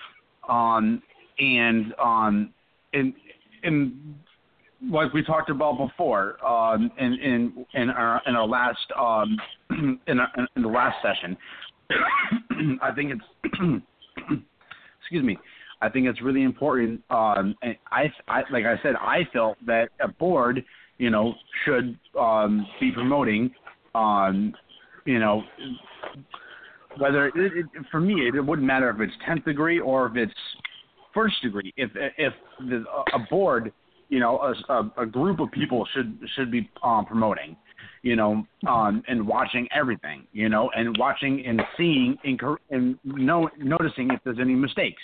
um and um and and like we talked about before um in in in our in our last um *clears throat* in our, in the last session *coughs* I think it's *coughs* excuse me. I think it's really important. Um, and I, I, like I said, I felt that a board, you know, should um, be promoting, um, you know, whether it, it, for me it, it wouldn't matter if it's tenth degree or if it's first degree. If if the, a board, you know, a, a, a group of people should should be um, promoting, you know, um, and watching everything, you know, and watching and seeing and, and know, noticing if there's any mistakes.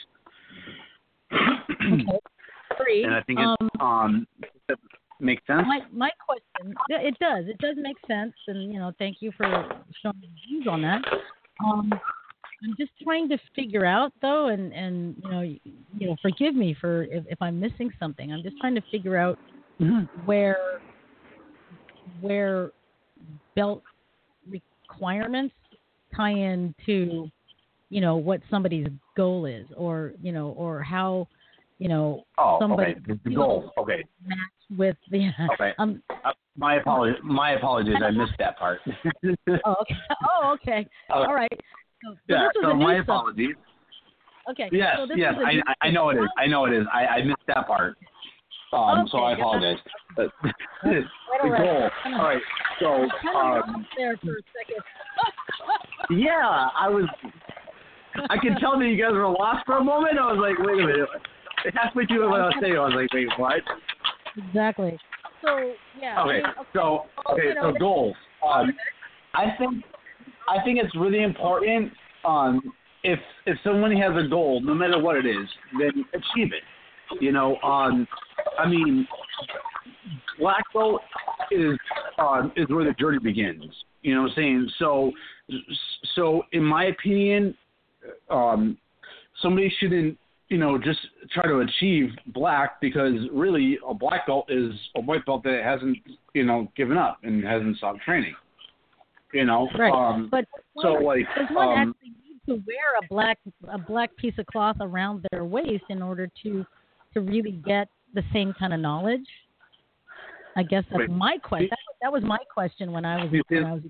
Agree. *clears throat* And I think um, um, makes sense. my my question, it does, it does make sense, and you know, thank you for showing your views on that. Um, I'm just trying to figure out though, and and you know, you, you know, forgive me for if, if I'm missing something. I'm just trying to figure out where where belt requirements tie into you know what somebody's goal is, or you know, or how you know Oh, somebody okay. The- The goal. Okay. With the Okay. um Uh, my apologies. My apologies. I missed that part. *laughs* oh okay oh okay Oh. *laughs* all right so, so yeah. So my apologies. okay Yes. so this yes. I I know it is. I know it is. I I missed that part. Um. So I apologize. But *laughs* the all right. goal. All right. So um. there for a second Yeah. I was. I could tell that you guys were lost for a moment. I was like, wait a minute. Halfway through what I was saying, I was like, wait, what? Exactly so yeah I Okay, so okay, you know, so goals. Um, I think I think it's really important. Um, if if someone has a goal, no matter what it is, then achieve it. You know, um, I mean, black belt is um, is where the journey begins. You know what I'm saying? So so in my opinion, um, somebody shouldn't you know just try to achieve black because really a black belt is a white belt that hasn't you know given up and hasn't stopped training. You know, right um, but so like does one um, actually need to wear a black a black piece of cloth around their waist in order to to really get the same kind of knowledge I guess that's Wait, my question. That, was- that was my question when I was You when I was.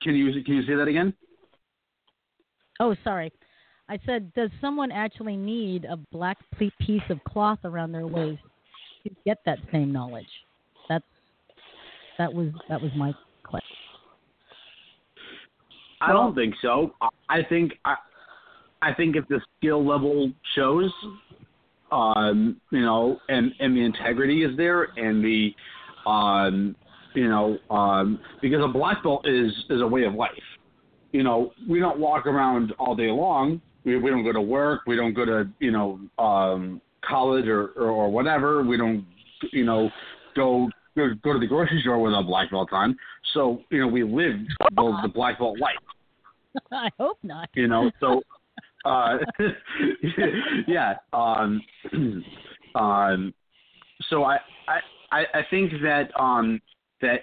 can you can you say that again? Oh, sorry. I said, does someone actually need a black piece of cloth around their waist to get that same knowledge? That's that was that was my question. I don't think so. I- I think I, I think if the skill level shows, um, you know, and and the integrity is there, and the, um, you know, um, because a black belt is is a way of life. You know, we don't walk around all day long. We we don't go to work. We don't go to you know um, college or, or or whatever. We don't you know go go to the grocery store with a black belt on. So you know we live the, the black belt life *laughs* I hope not. you know so uh *laughs* yeah um *clears throat* um so I, I i i think that um that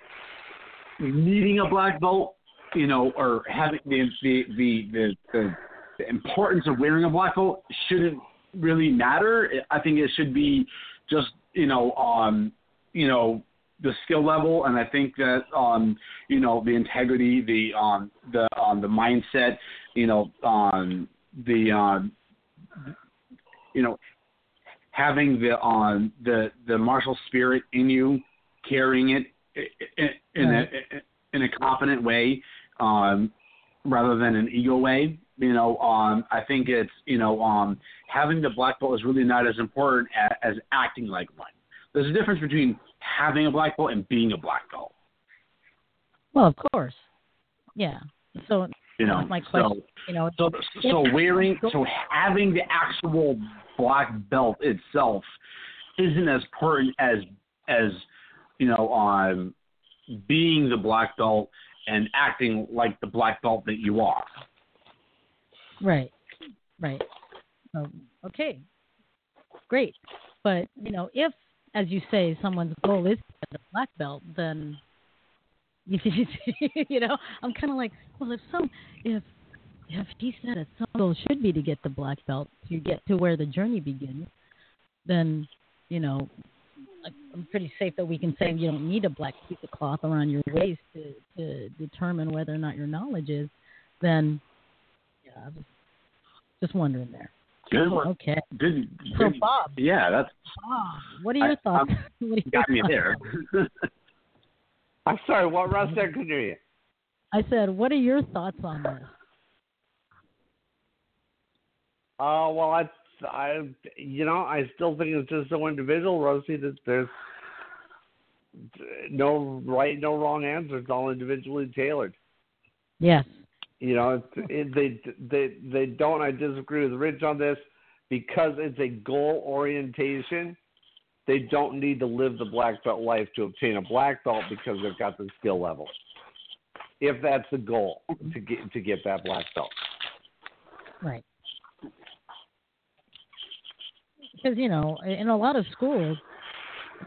needing a black belt you know or having the the the the, the importance of wearing a black belt shouldn't really matter. I think it should be just you know um you know the skill level, and I think that um you know the integrity, the um the um the mindset, you know um the um you know having the um the the martial spirit in you, carrying it i- i- in a in a confident way, um, rather than an ego way. You know, um, I think it's you know um, having the black belt is really not as important as, as acting like one. There's a difference between having a black belt and being a black belt. Well, of course. Yeah. So You know, my question, so you know, so so wearing so having the actual black belt itself isn't as important as as you know um being the black belt and acting like the black belt that you are. Right. Right. So, okay. Great. But, you know, if, as you say, someone's goal is to get a black belt, then, you, *laughs* you know, I'm kind of like, well, if some, if, if he said that some goal should be to get the black belt to get to where the journey begins, then, you know, I'm pretty safe that we can say you don't need a black piece of cloth around your waist to, to determine whether or not your knowledge is, then, just, wondering there. Good one. Okay. Good. So, Bob. Yeah, that's Bob, what are your I- thoughts? *laughs* What are your got me there. *laughs* I'm sorry, what Russ said couldn't hear you. I said, what are your thoughts on this? Uh, well, I, I, you know, I still think it's just so individual, Rosie. That there's no right, no wrong answer. It's all individually tailored. Yes. You know, it, they they they don't. I disagree with Rich on this because it's a goal orientation. They don't need to live the black belt life to obtain a black belt because they've got the skill level. If that's the goal to get to get that black belt. Right. Because you know, in a lot of schools,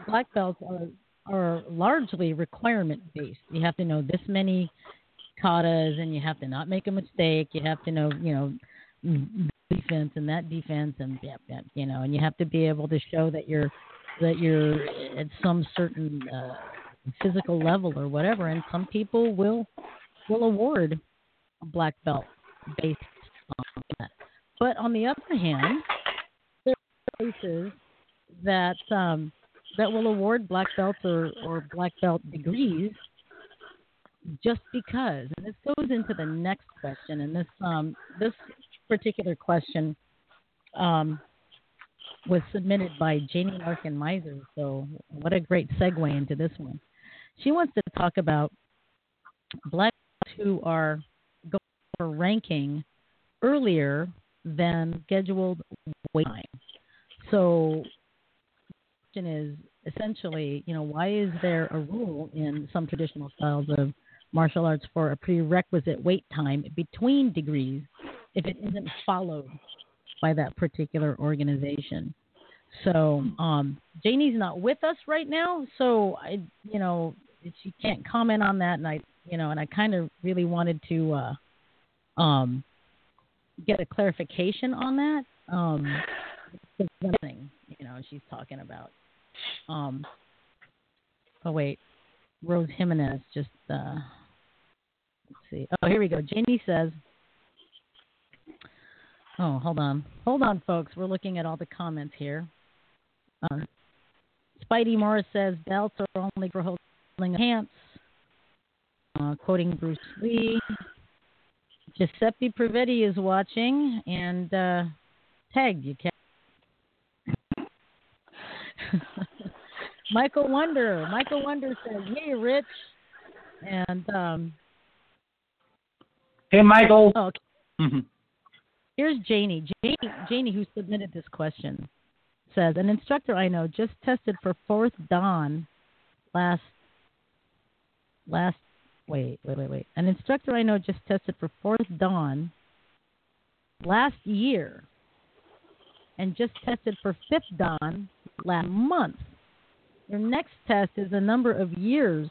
black belts are are largely requirement based. You have to know this many katas, and you have to not make a mistake. You have to know, you know, defense and that defense, and yeah, yeah, you know, and you have to be able to show that you're that you're at some certain uh, physical level or whatever. And some people will will award a black belt based on that. But on the other hand, there are places that um, that will award black belts or, or black belt degrees just because. And this goes into the next question. And this um, this particular question um, was submitted by Janie Larkin Meiser. So what a great segue into this one. She wants to talk about black belts who are going for ranking earlier than scheduled wait time. So the question is essentially, you know, why is there a rule in some traditional styles of martial arts for a prerequisite wait time between degrees if it isn't followed by that particular organization? So um, Janie's not with us right now, so I, you know, she can't comment on that, and I, you know, and I kind of really wanted to, uh, um, get a clarification on that. Um, you know, she's talking about. Um, oh wait, Rose Jimenez just. Uh, let's see. Oh, here we go. Janie says. Oh, hold on, hold on, folks. We're looking at all the comments here. Uh, Spidey Morris says belts are only for holding pants. Uh, quoting Bruce Lee. Giuseppe Privetti is watching and uh, tagged you, Cat. *laughs* Michael Wonder. Michael Wonder says, Hey, Rich." And um, Hey, Michael. oh, okay. Mm-hmm. here's Janie. Janie. Janie, who submitted this question, says an instructor I know just tested for fourth dan last last wait wait wait wait. An instructor I know just tested for fourth dan last year, and just tested for fifth dan last month. Your next test is the number of years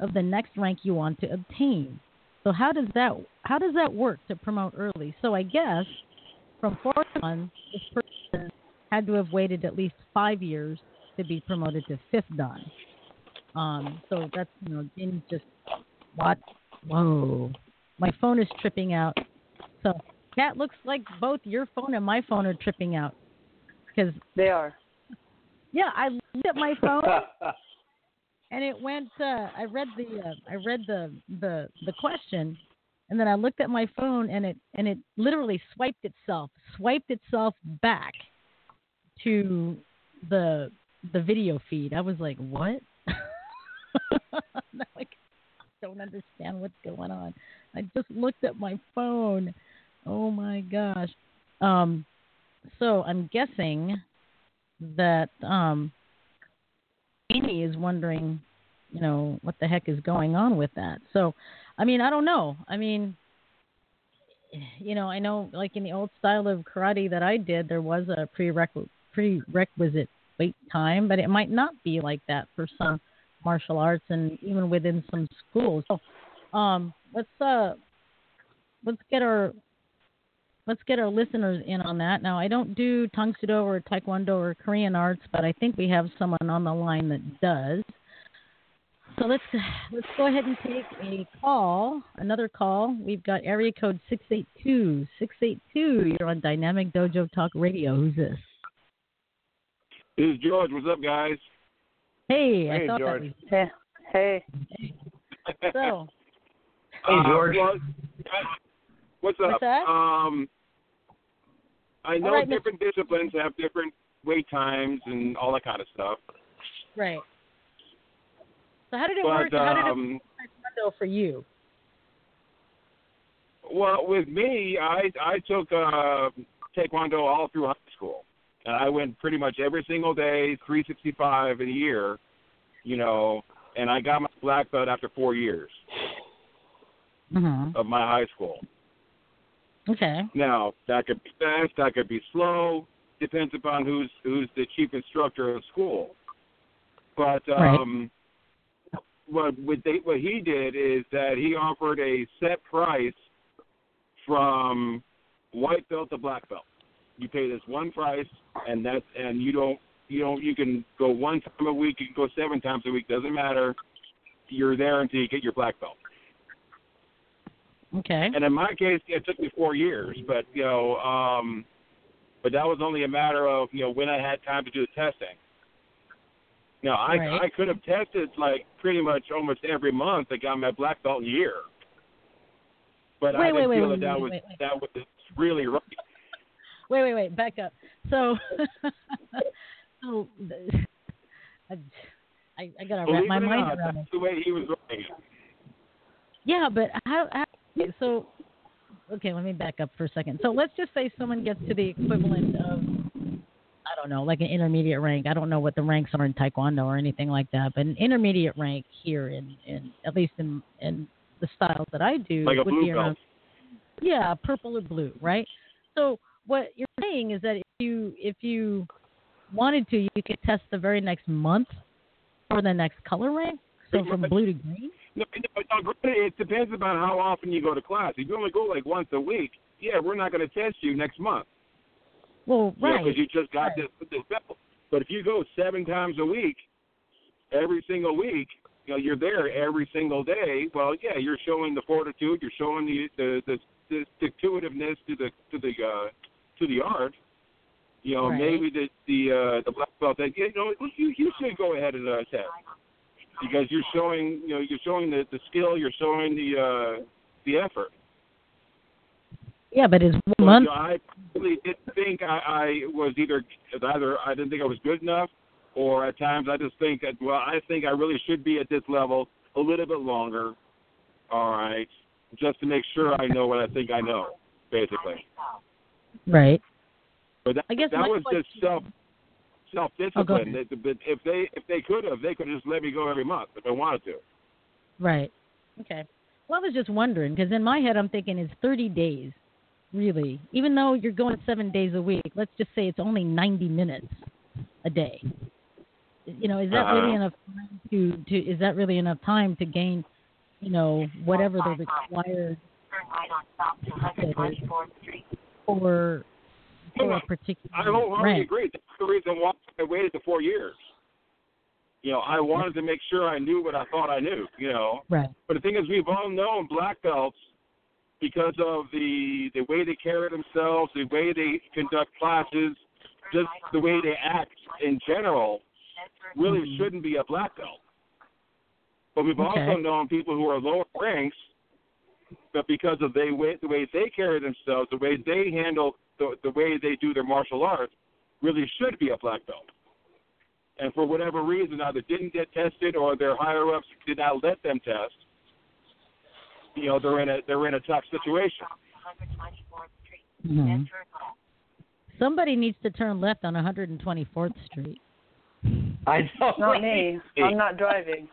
of the next rank you want to obtain. So how does that how does that work to promote early? So I guess from fourth on, this person had to have waited at least five years to be promoted to fifth dan. Um, so that's you know, Jin just what? Whoa, my phone is tripping out. So that looks like both your phone and my phone are tripping out because they are. Yeah, I looked at my phone *laughs* and it went. Uh, I read the uh, I read the the the question, and then I looked at my phone and it and it literally swiped itself swiped itself back to the the video feed. I was like, what? *laughs* like, I don't understand what's going on. I just looked at my phone. Oh my gosh. Um, so I'm guessing that um, Amy is wondering, you know, what the heck is going on with that. So, I mean, I don't know. I mean, you know, I know, like in the old style of karate that I did, there was a prerequisite prerequisite wait time, but it might not be like that for some martial arts and even within some schools. So, um, let's uh, let's get our let's get our listeners in on that. Now, I don't do Tang Soo Do or Taekwondo or Korean arts, but I think we have someone on the line that does. So let's let's go ahead and take a call, another call. We've got area code six eight two six eight two. You're on Dynamic Dojo Talk Radio. Who's this? This is George. What's up, guys? Hey, I Hey, thought George. that was Hey. so. *laughs* Uh, hey, George. What's up? What's that? Um, I know All right, Mr. different disciplines have different wait times and all that kind of stuff. Right. So how did it But, work? How did it um, work Taekwondo for you? Well, with me, I I took uh, taekwondo all through high school, and I went pretty much every single day, 365 in a year, you know. And I got my black belt after four years Mm-hmm. of my high school. Okay. Now that could be fast, that could be slow. Depends upon who's who's the chief instructor of the school. But um, what what, they, what he did is that he offered a set price from white belt to black belt. You pay this one price, and that's and you don't you don't you can go one time a week, you can go seven times a week, doesn't matter. You're there until you get your black belt. Okay. And in my case, it took me four years, but you know, um, but that was only a matter of you know when I had time to do the testing. Now I Right. I could have tested like pretty much almost every month. I got my black belt year, but I didn't wait, wait, feel wait, that that was wait, wait. that was really right. Wait, wait, wait. Back up. So, *laughs* so *laughs* I, I, I gotta wrap my mind not, around that's it. the way he was running it. Yeah, but how, how? So, okay, let me back up for a second. So let's just say someone gets to the equivalent of, I don't know, like an intermediate rank. I don't know what the ranks are in Taekwondo or anything like that, but an intermediate rank here in, in at least in in the styles that I do Like a would blue be around belt. yeah, purple or blue, right? So what you're saying is that if you if you wanted to, you could test the very next month for the next color rank. So from blue to green. No, no, no, it depends upon how often you go to class. If you only go like once a week, yeah, we're not going to test you next month. Well, right. because you just got this this belt. But if you go seven times a week, every single week, you know, you're there every single day. Well, yeah, you're showing the fortitude, you're showing the the the, the stick to itiveness to the to the uh, to the art. You know, Right. maybe the the uh, the black belt that you know you you should go ahead and uh, test because you're showing you know you're showing the the skill, you're showing the uh, the effort. Yeah, but it's one So, month? you know, I really didn't think I, I was either either I didn't think I was good enough, or at times I just think that well I think I really should be at this level a little bit longer. All right, just to make sure I know what I think I know, basically. Right. But that, I guess that was just self self Oh, go discipline. But if they if they could have, they could have just let me go every month if they wanted to. Right. Okay. Well, I was just wondering because in my head I'm thinking it's 30 days, really. Even though you're going seven days a week, let's just say it's only 90 minutes a day. You know, is that really Uh-huh. enough time to to? Is that really enough time to gain you know, whatever the required for for a particular I wholeheartedly agree. That's the reason why I waited the four years. You know, I wanted to make sure I knew what I thought I knew. You know, Right. but the thing is, we've all known black belts because of the the way they carry themselves, the way they conduct classes, just the way they act in general, really mm-hmm. shouldn't be a black belt. But we've also known people who are lower ranks, but because of they way, the way they carry themselves, the way they handle the the way they do their martial arts, really should be a black belt. And for whatever reason, either didn't get tested or their higher ups did not let them test. You know, they're in a they're in a tough situation. Mhm. Somebody needs to turn left on 124th Street. I know. Not me. I'm not driving.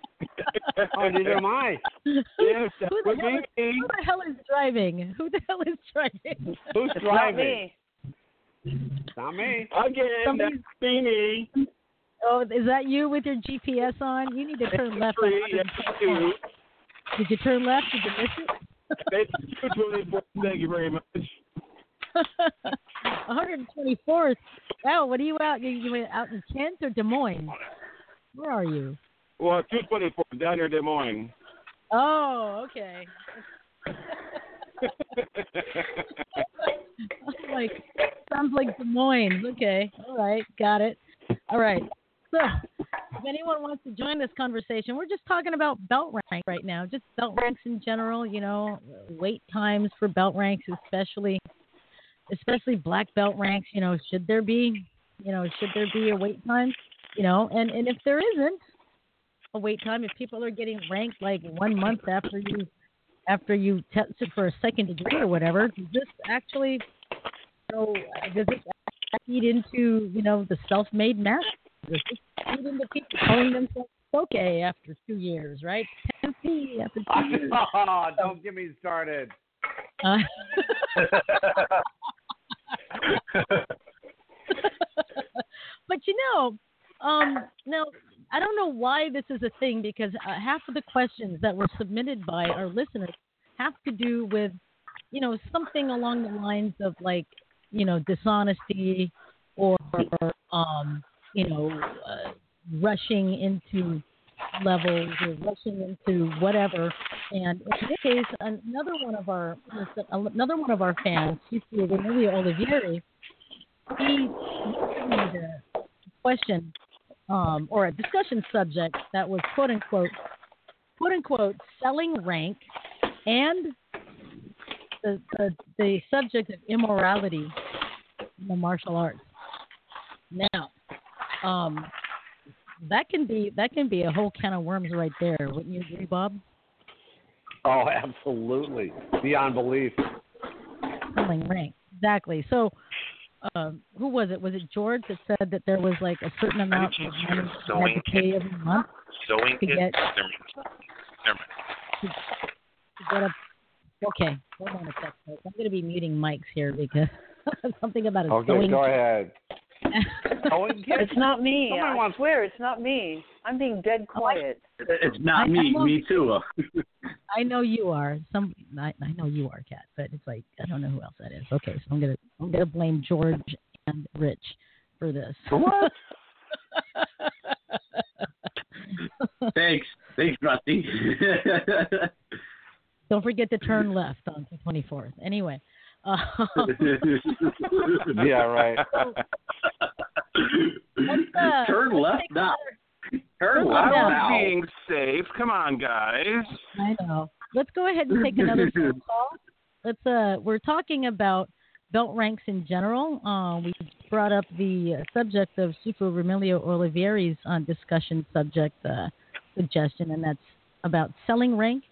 Oh, neither am I. *laughs* Yes, Who the, hell be is, who the hell is driving? Who the hell is driving? Who's It's not driving? me. Not me. Again, Somebody's- that's me. Oh, is that you with your GPS on? You need to turn left on yes, Did you turn left? Did you miss it? you, 24. Thank you very much. it? 124th. Wow, what are you out? You, you went out in Kent or Des Moines? Where are you? Well, 224 down near Des Moines. Oh, okay. *laughs* Like, sounds like Des Moines. Okay, all right, got it. All right. So, if anyone wants to join this conversation, we're just talking about belt rank right now, just belt ranks in general. You know, wait times for belt ranks, especially, especially black belt ranks. You know, should there be, you know, should there be a wait time? You know, and and if there isn't wait time, if people are getting ranked like one month after you after you tested for a second degree or whatever, does this actually so does this feed into you know the self-made man? Does this feed into people calling themselves okay after two years, right? 10P after two years. *laughs* Oh, don't get me started. Uh, *laughs* but you know, um, now I don't know why this is a thing because uh, half of the questions that were submitted by our listeners have to do with, you know, something along the lines of like, you know, dishonesty or, um, you know, uh, rushing into levels or rushing into whatever. And in this case, another one of our another one of our fans, Emilio Olivieri, he made a question um, or a discussion subject that was quote unquote quote unquote selling rank and the the, the subject of immorality in the martial arts. Now, um, that can be that can be a whole can of worms right there. Wouldn't you agree, Bob? Oh, *laughs* absolutely. Beyond belief. Selling rank, exactly. So, um, who was it? Was it George that said that there was like a certain amount of money you Sewing had to pay every month Sewing to kit? get Never mind. Never mind. to get a Okay, hold on a sec. folks. I'm going to be muting mics here because *laughs* something about a Okay, sewing go kit. ahead. Sewing kit? It's not me. Somebody I wants- swear it's not me. I'm being dead quiet. It's not I- me. I Me too. *laughs* I know you are. Some I, I know you are, Kat, but it's like I don't know who else that is. Okay, so I'm gonna I'm gonna blame George and Rich for this. What? *laughs* Thanks. Thanks, Rusty. *laughs* Don't forget to turn left on the 24th. Anyway. Uh, *laughs* Yeah, right. let's, uh, Turn left now. another- Turn I left now. Being safe. Come on, guys. I know. Let's go ahead and take another phone *laughs* call. Let's uh we're talking about belt ranks in general. Uh, we brought up the uh, subject of Super Remilio Olivieri's uh, discussion subject uh, suggestion, and that's about selling rank,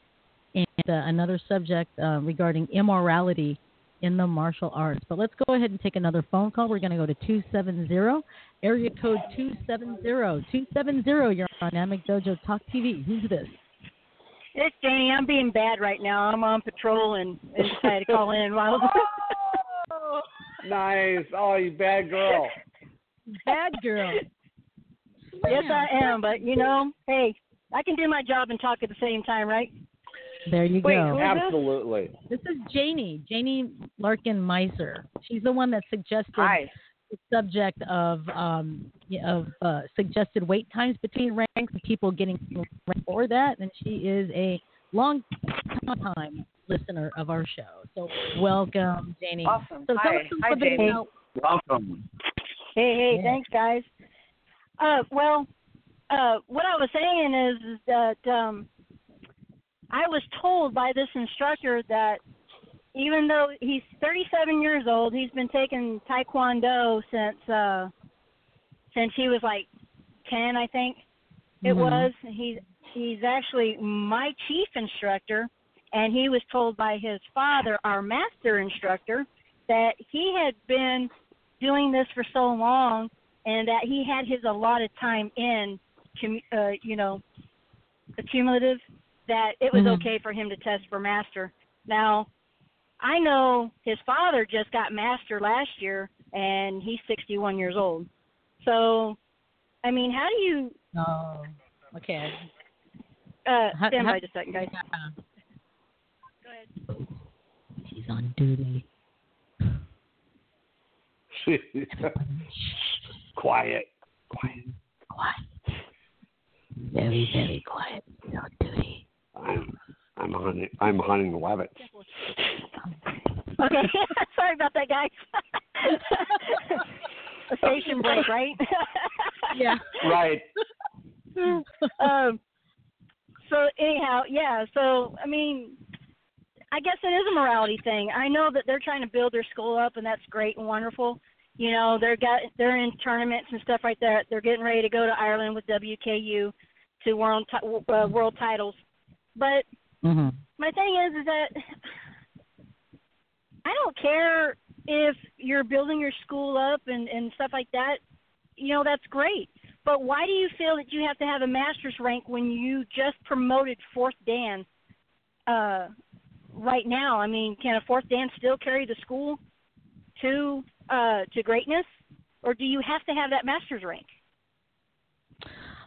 and uh, another subject uh, regarding immorality in the martial arts. But let's go ahead and take another phone call. We're going to go to 270, area code 270. 270, you're on Dynamic Dojo Talk TV. Who's this? It's Janie. I'm being bad right now. I'm on patrol and, and decided to call in while *laughs* oh. Nice. Oh, you bad girl. Bad girl. Yes, I am. But you know, hey, I can do my job and talk at the same time, right? There you Wait, go. who is this? Absolutely. This is Janie, Janie Larkin Meiser. She's the one that suggested Hi. the subject of um, of uh, suggested wait times between ranks and people getting ranked for that, and she is a long time listener of our show. So welcome, Janie. Awesome. So tell Hi. us a Hi, little bit Janie. about Welcome. Hey, hey, Yeah. thanks, guys. Uh, well, uh, what I was saying is, is that um, I was told by this instructor that even though he's 37 years old, he's been taking Taekwondo since uh, since he was like 10, I think it Mhm. was. He's he's actually my chief instructor, and he was told by his father, our master instructor, that he had been doing this for so long and that he had his allotted time in uh, you know accumulative that it was Mhm. okay for him to test for master now i know his father just got master last year and he's 61 years old so i mean how do you Oh, okay. uh How- stand how- by just a second guys Go ahead. She's on duty. *laughs* Quiet. Quiet. Very, very quiet. She's on duty. I'm I'm hunting I'm hunting the rabbits. okay. *laughs* Sorry about that guys. *laughs* A station break right? *laughs* Yeah. Right. um so anyhow yeah so i mean i guess it is a morality thing. I know that they're trying to build their school up and that's great and wonderful. You know they're got they're in tournaments and stuff like that. They're getting ready to go to ireland with wku to world ti- uh, world titles but Mm-hmm. my thing is is that I don't care if you're building your school up and and stuff like that. You know that's great, but why do you feel that you have to have a master's rank when you just promoted fourth Dan? Uh, right now, I mean, can a fourth Dan still carry the school to uh to greatness, or do you have to have that master's rank?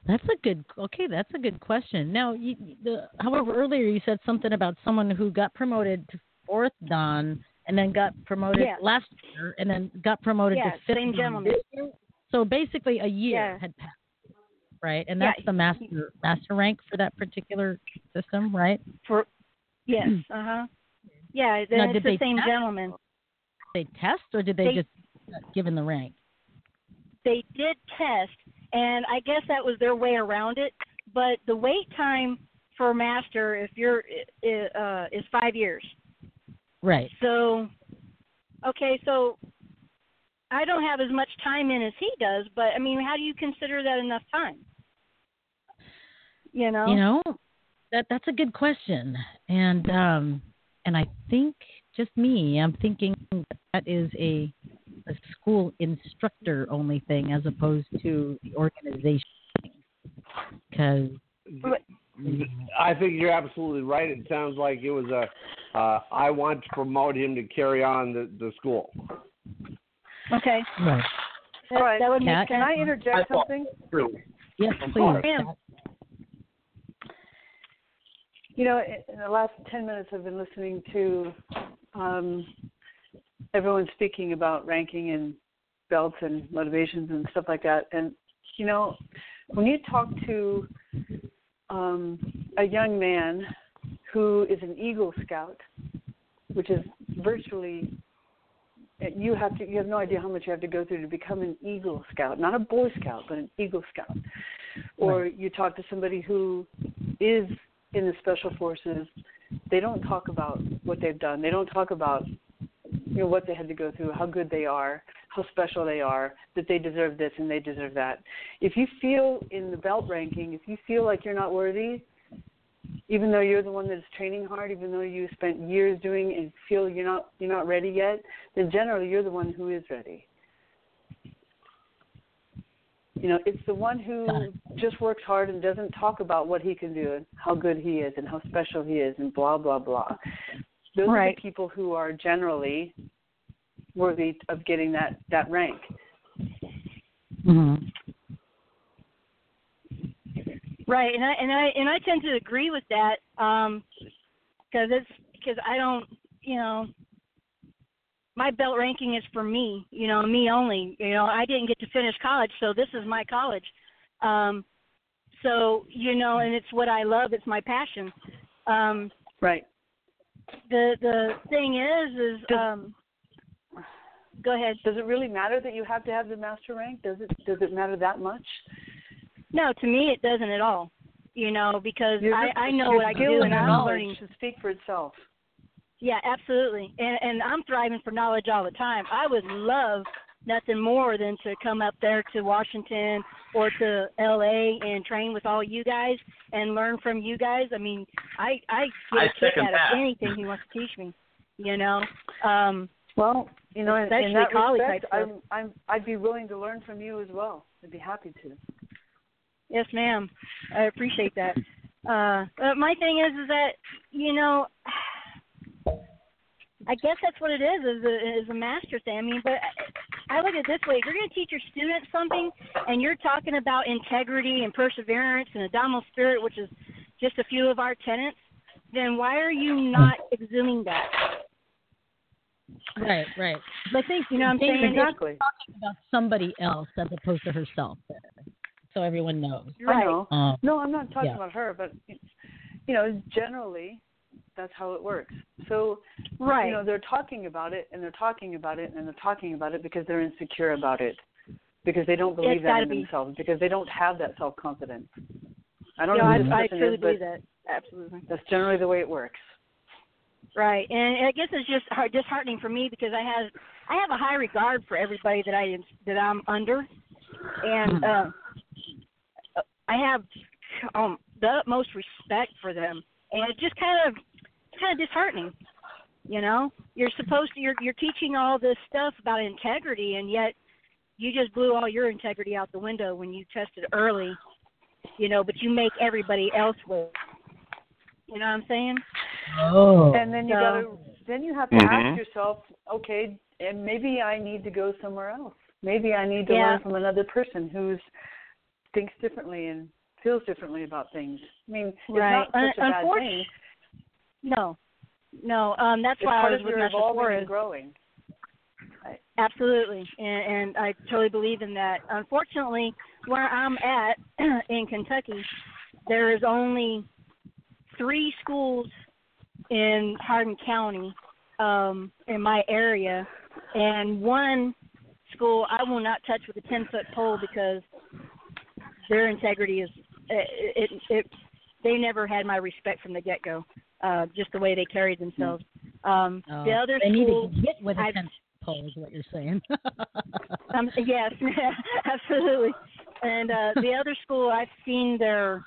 That's a good. Okay, that's a good question. Now, you, the, however, earlier you said something about someone who got promoted to fourth dan and then got promoted Yeah. last year and then got promoted Yeah, to fifth same gentleman. this year. So basically, a year Yeah. had passed, right? And that's the master master rank for that particular system, right? For yes, *clears throat* uh huh. Yeah, then Now, it's the same test? gentleman. They test, or did they, They- just given the rank? they did test, and I guess that was their way around it. But the wait time for a master, if you're, i- uh, is five years. Right. So, okay, so I don't have as much time in as he does, but I mean, how do you consider that enough time? You know. You know, that that's a good question, and um, and I think just me, I'm thinking that is a a school instructor only thing as opposed to the organization, because I think you're absolutely right. It sounds like it was a uh, I want to promote him to carry on the, the school. Okay. right. That, All right. that would make Kat? Can I sense. interject something? Yes, please. course. Ma'am. You know, in the last 10 minutes, I've been listening to um, everyone speaking about ranking and belts and motivations and stuff like that. And, you know, when you talk to um, a young man who is an Eagle Scout, which is virtually you have to you have no idea how much you have to go through to become an Eagle Scout, not a Boy Scout, but an Eagle Scout. Or you talk to somebody who is in the special forces, they don't talk about what they've done. They don't talk about you know what they had to go through, how good they are, how special they are, that they deserve this and they deserve that. If you feel in the belt ranking, if you feel like you're not worthy, even though you're the one that's training hard, even though you spent years doing and feel you're not you're not ready yet, then generally you're the one who is ready. You know, it's the one who just works hard and doesn't talk about what he can do and how good he is and how special he is and blah blah blah. Those are the people who are generally worthy of getting that that rank. Mm-hmm. Right, and I and I and I tend to agree with that. Um, because it's because I don't, you know, my belt ranking is for me, you know, me only. You know, I didn't get to finish college, so this is my college. Um, so you know, and it's what I love. It's my passion. Um, right. The the thing is, is um, go ahead. Does it really matter that you have to have the master rank? Does it does it matter that much? No, to me it doesn't at all. You know, because Your- I I know what I do, and I'm learning. to speak for itself. Yeah, absolutely. And and I'm thriving for knowledge all the time. I would love nothing more than to come up there to Washington or to LA and train with all you guys and learn from you guys. I mean, I I get I a kick out that. of anything he wants to teach me. You know. Um Well, you know, in, especially in that college respect, type. I'm I'm I'd be willing to learn from you as well. I'd be happy to. Yes, ma'am. I appreciate that. Uh, uh, my thing is, is that you know, I guess that's what it is, is a, is a master thing. I mean, but I, I look at it this way: if you're going to teach your students something, and you're talking about integrity and perseverance and a dominant spirit, which is just a few of our tenets, then why are you not exhuming that? Right, right. But I think You know what I'm saying? is talking about somebody else as opposed to herself, so everyone knows. I know. Um, no, I'm not talking yeah. about her, but you know, generally, that's how it works. So, Right. you know, they're talking about it, and they're talking about it, and they're talking about it because they're insecure about it, because they don't believe It's that in be. themselves, because they don't have that self confidence. I don't Yeah, know I, I truly is, believe that. Absolutely. that's generally the way it works. Right, and I guess it's just hard, disheartening for me because I have I have a high regard for everybody that I that I'm under, and uh, I have um, the utmost respect for them, and it's just kind of kind of disheartening. You know, you're supposed to you're you're teaching all this stuff about integrity, and yet you just blew all your integrity out the window when you tested early. You know, but you make everybody else wait. You know what I'm saying? Oh. And then you So- gotta then you have to Mhm. ask yourself, okay, and maybe I need to go somewhere else. Maybe I need to Yeah. learn from another person who's thinks differently and feels differently about things. I mean, it's Right. not such a Un- bad unfortu- thing. No, no. Um, that's It's why I was with National and growing. Absolutely, and, and I totally believe in that. Unfortunately, where I'm at *clears throat* in Kentucky, there is only three schools in Hardin County, um, in my area, and one school I will not touch with a ten foot pole because their integrity is it, it, it they never had my respect from the get go. Uh, just the way they carried themselves. Um, Oh, the other they need school, to get with a ten pole, is what you're saying. *laughs* um, yes, *laughs* absolutely. And uh, the other school, I've seen their,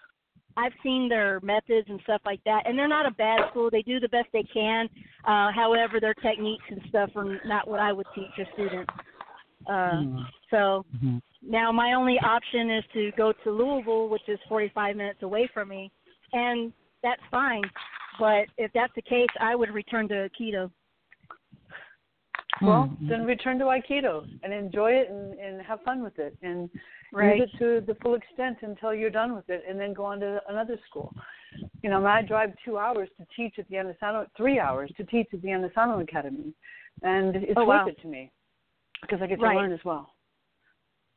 I've seen their methods and stuff like that, and they're not a bad school. They do the best they can. Uh, however, their techniques and stuff are not what I would teach a student. Uh, Hmm. So Mm-hmm. now my only option is to go to Louisville, which is 45 minutes away from me, and that's fine. But if that's the case, I would return to Aikido. Well, Mm-hmm. then return to Aikido and enjoy it and, and have fun with it and Right. use it to the full extent until you're done with it and then go on to another school. You know, I drive two hours to teach at the Inosanto, three hours to teach at the Inosanto Academy, and it's Oh, worth wow. it to me because I get to Right. learn as well.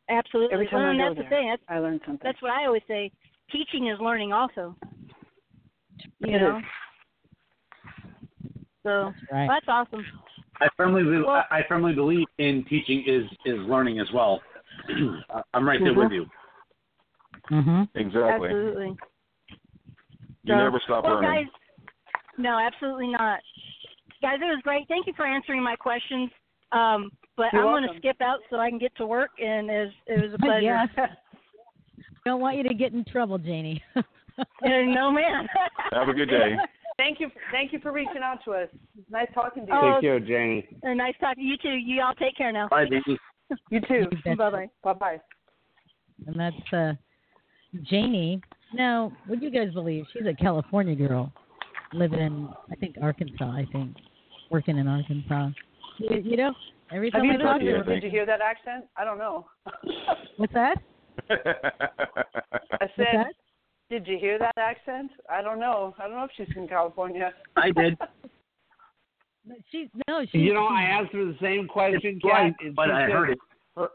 Absolutely. Every time well, I and go that's there, the thing. That's, I learn something. that's what I always say. Teaching is learning also. You It know. is. So right. that's awesome. I firmly, be- Well- I I firmly believe in teaching is is learning as well. *clears throat* Uh, I'm right there with you. Mm-hmm. Exactly. Absolutely. You So- never stop well, learning. guys, no, absolutely not. Guys, it was great. Thank you for answering my questions. Um, but You're I'm going to skip out so I can get to work, and it was, it was a *laughs* pleasure. yeah. Don't want you to get in trouble, Janie. *laughs* No, man. Have a good day. *laughs* Thank you. Thank you for reaching out to us. Nice talking to you. Oh, Thank you, Janie. And nice talking to you too. You all take care now. Bye, baby. *laughs* You too. Bye bye. Bye bye. and that's uh, Janie. Now, would you guys believe she's a California girl, living in I think Arkansas. I think working in Arkansas. You, you know, every time you I talk to her, Did you hear that accent? I don't know. what's that? *laughs* I What's said, that? Did did you hear that accent? I don't know. I don't know if she's from California. I did. *laughs* She no, she. You know, I asked her the same question, It's right, and but she I said heard it. Her,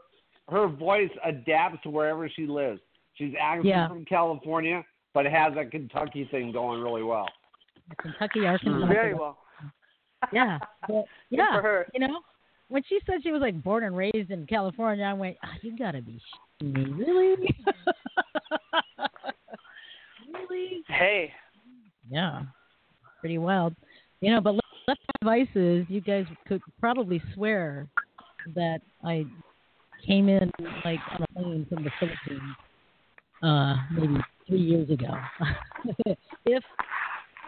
her voice adapts to wherever she lives. She's actually Yeah. from California, but has a Kentucky thing going really well. Kentucky, Arkansas. Mm. Very well. Yeah, but, yeah. for her. You know, when she said she was like born and raised in California, I went, oh, "You gotta be shitting me, really?" *laughs* really? Hey, Yeah, pretty wild. You know, but left Left devices, you guys could probably swear that I came in like on a plane from the Philippines, uh, maybe three years ago. *laughs* if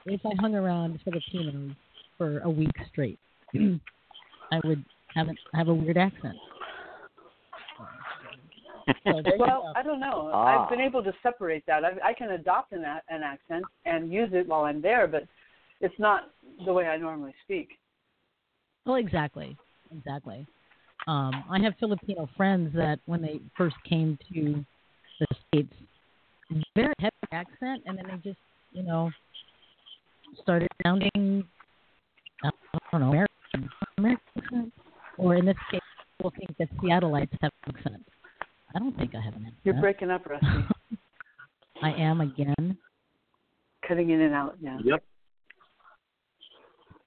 if I hung around Filipinos for a week straight, *clears throat* I would have a, have a weird accent. So well. I don't know. Ah. I've been able to separate that. I, I can adopt an, an accent and use it while I'm there, but it's not the way I normally speak. Well, exactly, exactly. Um, I have Filipino friends that when they first came to the states, very heavy accent, and then they just, you know, started sounding, I don't know, American, American. Or in this case, people think that Seattleites have an accent. I don't think I have an accent. You're breaking up, Rusty. *laughs* I am again. Cutting in and out. Yeah. Yep.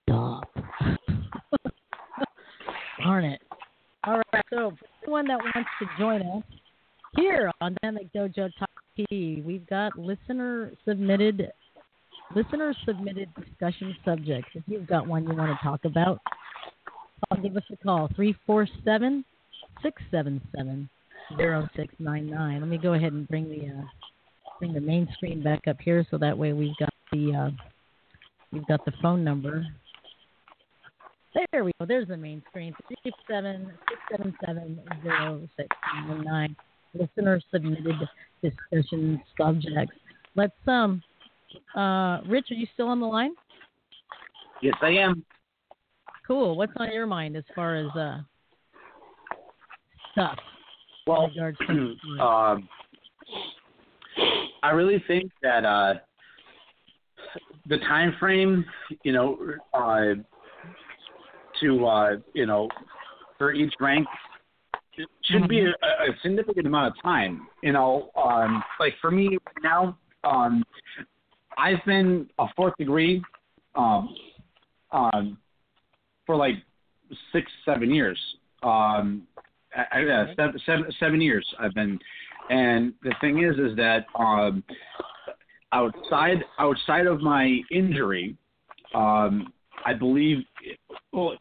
Stop. *laughs* Darn it. All right, so for anyone that wants to join us here on Dynamic Dojo Talk TV, we've got listener submitted listener submitted discussion subjects. If you've got one you want to talk about, call, give us a call 347 677 0699. Let me go ahead and bring the uh, bring the main screen back up here so that way we've got the uh, we've got the phone number there we go. There's the main screen. Three seven six seven seven zero six nine nine. Listener submitted discussion subjects. Let's um uh Rich, are you still on the line? Yes, I am. Cool. What's on your mind as far as uh stuff? Well, in regards to- *clears throat* um, I really think that uh, the time frame, you know, uh, to uh, you know, for each rank should be a, a significant amount of time. You know, um, like for me now, um, I've been a fourth degree um, um, for like six, seven years. Um, I, I, yeah, seven, seven, seven years I've been, and the thing is, is that um, outside outside of my injury, um, I believe, well,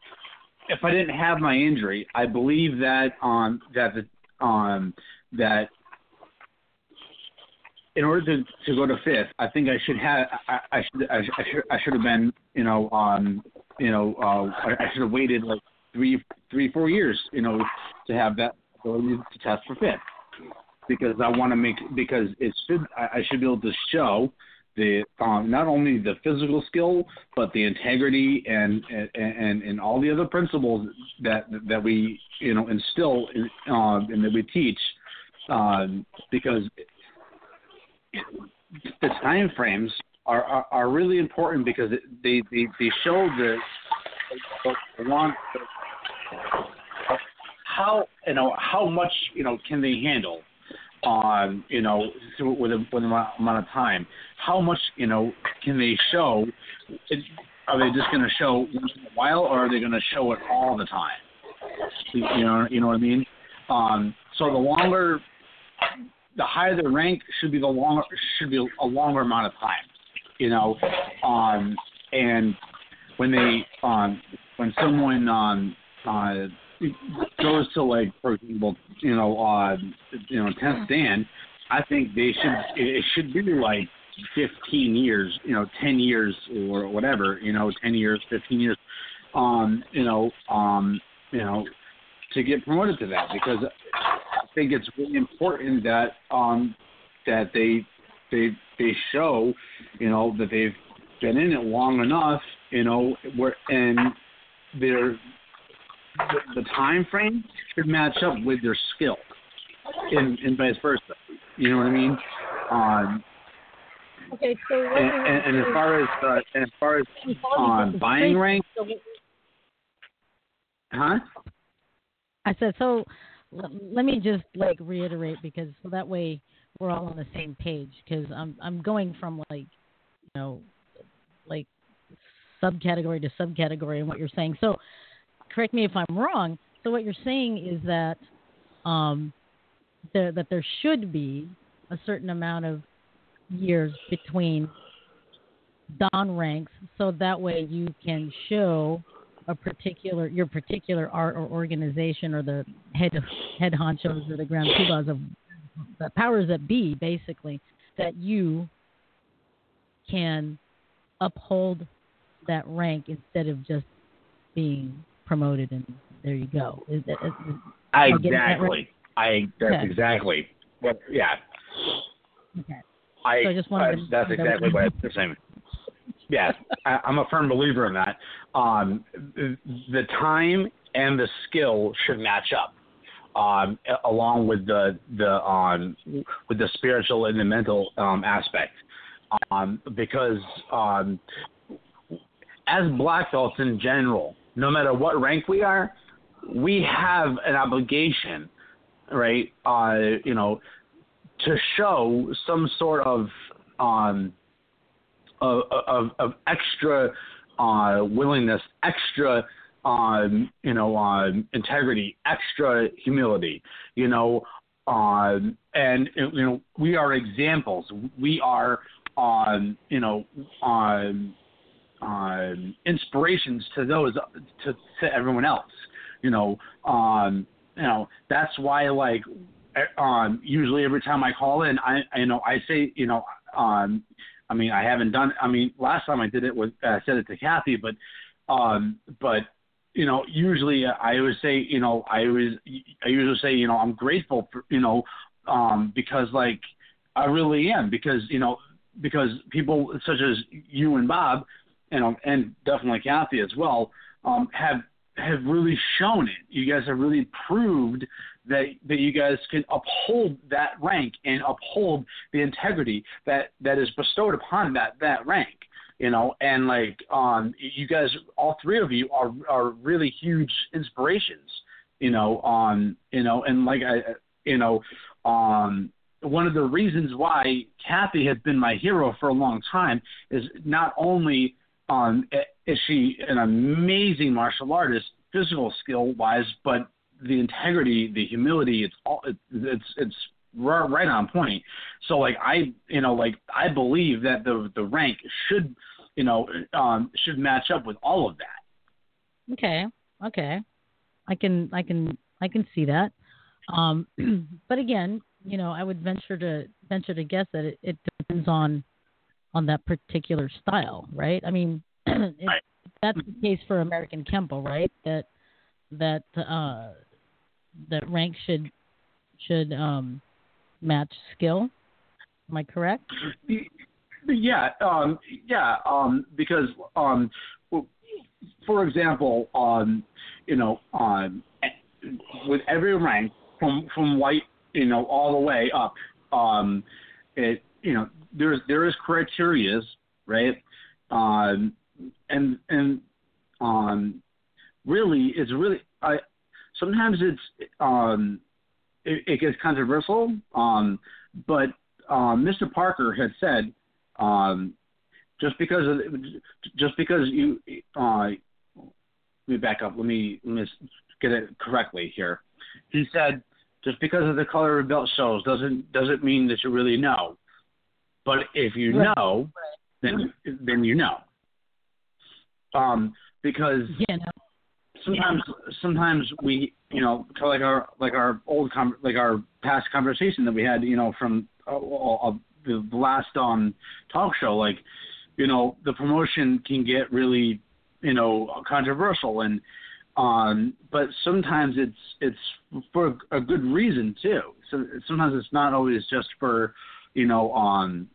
if I didn't have my injury, I believe that um that the um that in order to to go to fifth, I think I should have I, I should I, I should I should have been you know um you know uh I, I should have waited like three three four years you know to have that ability to test for fit, because I want to make because it should I, should be able to show the um, not only the physical skill but the integrity and and and, and all the other principles that that we you know instill in, um, and that we teach um, because the time frames are, are, are really important because they, they, they show the, the how you know how much you know can they handle on you know with a, with a amount amount of time? How much you know can they show? Are they just going to show once in a while or are they going to show it all the time? You know you know what I mean? Um, so the longer the higher the rank should be the longer should be a longer amount of time you know? Um, and when they um, when someone um, uh, goes to like for example you know uh, you know tenth dan I think they should it should be like 15 years you know 10 years or whatever you know 10 years 15 years um you know um you know to get promoted to that because I think it's really important that um that they they they show you know that they've been in it long enough you know where and their the, the time frame should match up with their skill and and vice versa you know what I mean um Okay, so what And, and, and as far as uh, and as far as on the buying rank, huh? I said so. Let me just like reiterate because so that way we're all on the same page. Because I'm I'm going from like you know like subcategory to subcategory and what you're saying. So correct me if I'm wrong. So what you're saying is that um there that there should be a certain amount of years between dan ranks so that way you can show a particular your particular art or organization or the head head honchos or the grand poobahs of the powers that be basically that you can uphold that rank instead of just being promoted and there you go. Is that, is, is, I getting that right? Exactly. I that's Okay. exactly what. Yeah. Okay. I, So I just wanted uh, to- that's exactly what I'm saying. Yes, I, I'm a firm believer in that. Um, the the time and the skill should match up, um, along with the the um, with the spiritual and the mental um, aspect, um, because um, as black belts in general, no matter what rank we are, we have an obligation, right? Uh, you know, to show some sort of um, of, of, of extra uh, willingness, extra um, you know um, integrity, extra humility, you know, um, and you know we are examples. We are um, you know um, um, inspirations to those to, to everyone else. You know, um, you know that's why like um, usually every time I call in, I you know I say you know um, I mean I haven't done I mean last time I did it was I said it to Kathy, but um, but you know usually I always say you know I always I usually say you know I'm grateful for you know um, because like I really am because you know because people such as you and Bob, know, and definitely Kathy as well, um, have have really shown it. You guys have really proved that that you guys can uphold that rank and uphold the integrity that that is bestowed upon that that rank. You know, and like um, you guys, all three of you are are really huge inspirations. You know, um, you know, and like I, you know, um, one of the reasons why Kathy has been my hero for a long time is not only um, is she an amazing martial artist, physical skill wise, but the integrity, the humility, it's all it's it's, it's right, right on point. So like I, you know, like I believe that the the rank should, you know, um, should match up with all of that. Okay. Okay. I can I can I can see that. Um *clears throat* but again, you know, I would venture to venture to guess that it, it depends on on that particular style, right? I mean, *clears throat* it, that's the case for American Kempo, right? That that uh that rank should should um match skill. Am I correct? Yeah, um, yeah, um, because um, for example, um, you know, um, with every rank from from white, you know, all the way up, um, it you know, there's there is criterias, right? Um, and and um, really, it's really I sometimes it's um, it, it gets controversial, um, but um, Mr. Parker had said um, just because of just because you uh, let me back up. Let me let me get it correctly here. He said just because of the color of belt shows doesn't doesn't mean that you really know. But if you Right. know, then then you know. Um, because yeah, no. sometimes sometimes we you know kind of like our like our old com- like our past conversation that we had you know from uh, uh, the last um talk show like you know the promotion can get really you know controversial and um but sometimes it's it's for a good reason too so sometimes it's not always just for you know um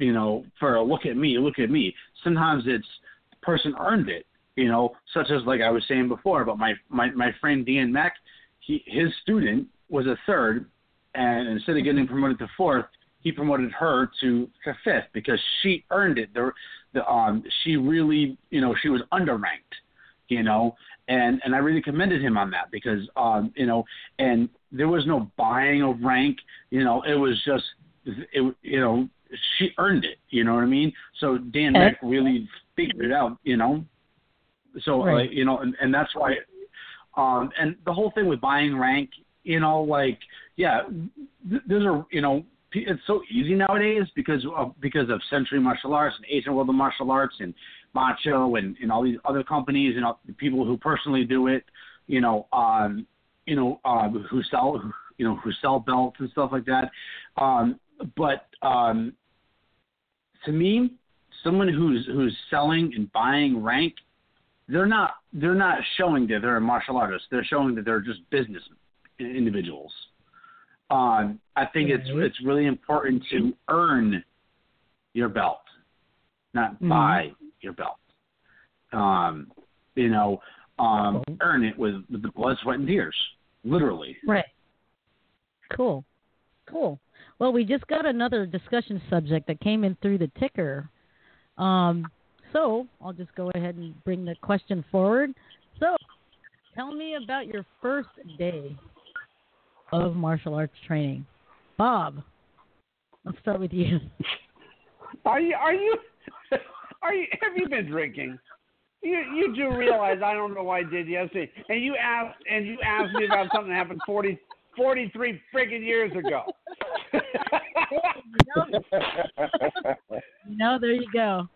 you know for a look at me look at me sometimes it's person earned it you know such as like i was saying before about my my my friend dan mack he his student was a third and instead of getting promoted to fourth he promoted her to to fifth because she earned it. The, the um she really you know she was underranked, you know, and and I really commended him on that because um you know and there was no buying of rank, you know, it was just it you know she earned it, you know what I mean? So Dan Beck really figured it out, you know. So Right. uh, you know, and, and that's why um and the whole thing with buying rank, you know, like yeah, th- there's a you know p- it's so easy nowadays because of because of Century Martial Arts and Asian World of Martial Arts and Macho and, and all these other companies and all, the people who personally do it, you know, um, you know, um, who sell who, you know who sell belts and stuff like that. Um, but um, to me, someone who's who's selling and buying rank, they're not they're not showing that they're a martial artist. They're showing that they're just business individuals. Um, I think it's Right. it's really important to earn your belt, not Mhm. buy your belt. Um, you know, um, earn it with, with the blood, sweat, and tears, literally. Right. Cool. Cool. Well, we just got another discussion subject that came in through the ticker. Um, so I'll just go ahead and bring the question forward. So, tell me about your first day of martial arts training. Bob, let's start with you. Are you? Are you? Are you? Have you been drinking? You you do realize I don't know why I did yesterday, and you asked and you asked me about something that happened 40, 43 friggin' years ago. *laughs* No, there you go.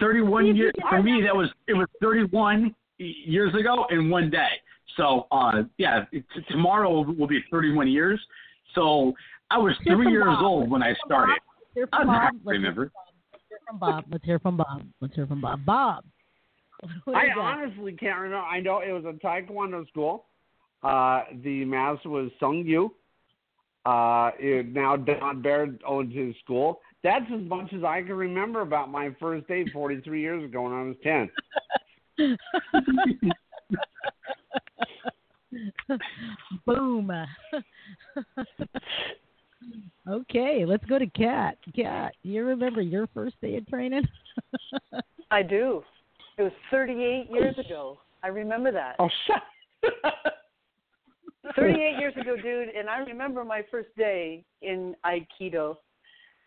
31 See if you years for me. That was it was 31 years ago in one day. So uh, yeah, t- tomorrow will be 31 years. So I was Hear three years Bob. old when I started. I Bob. don't Let's remember. hear from Bob. Let's hear from Bob. Let's hear from Bob. Bob. *laughs* I honestly can't remember. I know it was a Taekwondo school. Uh, the master was Sung Yu. Uh, it, now Don Baird owns his school. That's as much as I can remember about my first day 43 years ago when I was 10. *laughs* Boom. *laughs* okay, let's go to Kat. Kat, you remember your first day of training? I do. It was 38 years ago. I remember that. Oh, shut. 38 years ago, dude, and I remember my first day in Aikido.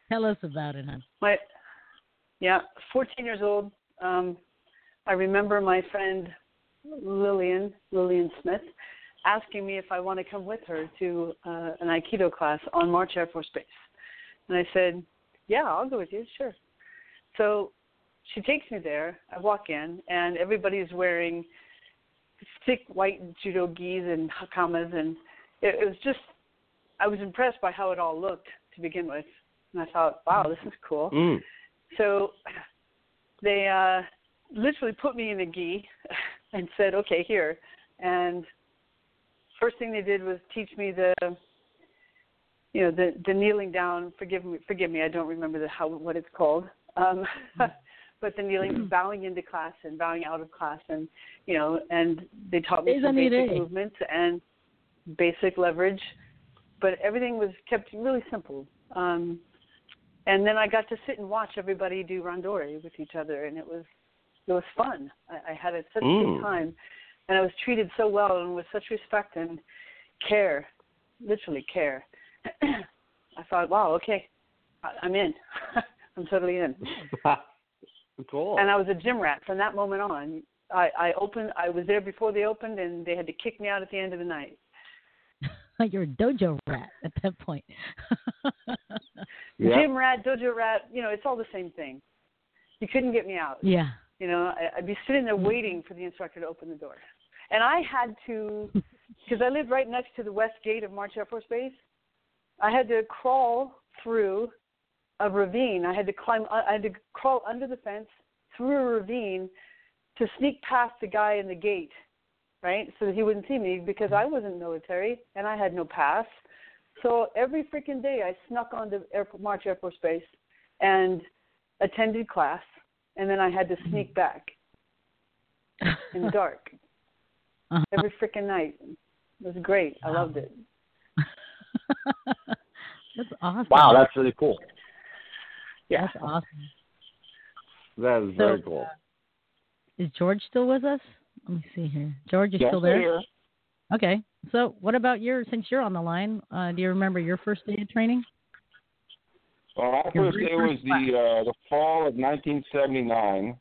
Tell us about it, hon. My, yeah, 14 years old. Um, I remember my friend Lillian, Lillian Smith, asking me if I want to come with her to uh, an Aikido class on March Air Force Base. And I said, yeah, I'll go with you, sure. So she takes me there. I walk in, and everybody's wearing thick white judo gis and hakamas, and it, it was just, I was impressed by how it all looked to begin with. And I thought, wow, this is cool. Mm. So they uh, literally put me in a gi *laughs* and said, okay, here. And first thing they did was teach me the, you know, the the kneeling down. Forgive me, forgive me, I don't remember the how what it's called. Um, *laughs* but then the kneeling, *clears throat* bowing into class and bowing out of class, and you know, and they taught me some basic movements and basic leverage. But everything was kept really simple. Um, and then I got to sit and watch everybody do randori with each other, and it was it was fun. I, I had a, such a Mm. good time, and I was treated so well and with such respect and care, literally care. *clears throat* I thought, wow, okay, I, I'm in. *laughs* I'm totally in. *laughs* cool. And I was a gym rat from that moment on. I, I opened. I was there before they opened, and they had to kick me out at the end of the night. *laughs* You're a dojo rat at that point. *laughs* Yep. Gym rat, dojo rat. You know, it's all the same thing. You couldn't get me out. yeah. You know, I, I'd be sitting there waiting for the instructor to open the door. And I had to, *laughs* because I lived right next to the west gate of March Air Force Base, I had to crawl through a ravine. I had to climb, I had to crawl under the fence through a ravine to sneak past the guy in the gate, right? So that he wouldn't see me because I wasn't military and I had no pass. So every freaking day I snuck onto Air, March Air Force Base and attended class, and then I had to sneak back in the dark Uh-huh. every freaking night. It was great. I loved it. *laughs* That's awesome. wow, that's really cool. Yeah. That's awesome. That is So, very cool. Is George still with us? Let me see here. George, you Yes, still I'm there? here. Okay. So, what about your? Since you're on the line, uh, do you remember your first day of training? Well, my Your first day was first the uh, the fall of 1979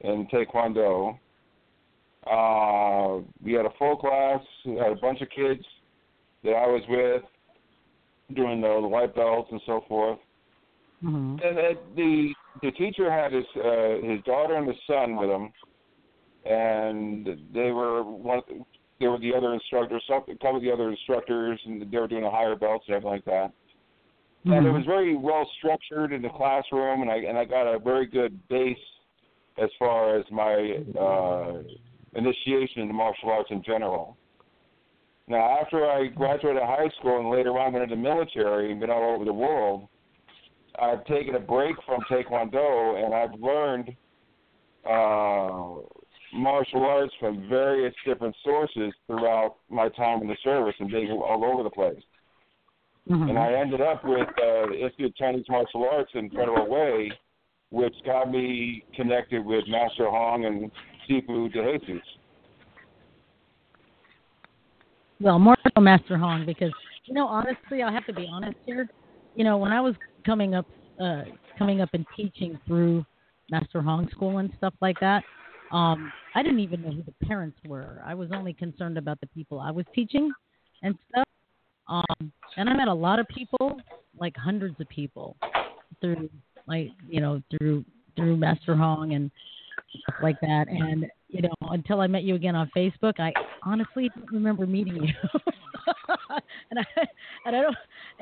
in Taekwondo. Uh, we had a full class. We had a bunch of kids that I was with doing the, the white belts and so forth. Mm-hmm. And uh, the the teacher had his uh, his daughter and his son with him, and they were one. They were the other instructors. Some, a couple of the other instructors, and they were doing the higher belts and everything like that. And it was very well structured in the classroom, and I and I got a very good base as far as my uh, initiation into martial arts in general. Now, after I graduated high school and later on went into the military and been all over the world, I've taken a break from Taekwondo and I've learned uh, martial arts from various different sources throughout my time in the service and being all over the place. Mm-hmm. And I ended up with uh, the Institute of Chinese Martial Arts in Federal Way, which got me connected with Master Hong and Sifu DeJesus. Well, more so Master Hong because you know honestly, I have to be honest here. You know, when I was coming up, uh, coming up and teaching through Master Hong School and stuff like that, um, I didn't even know who the parents were. I was only concerned about the people I was teaching and stuff. Um, and I met a lot of people, like hundreds of people, through like you know through through Master Hong and stuff like that. And you know, until I met you again on Facebook, I honestly don't remember meeting you. *laughs* and I and I don't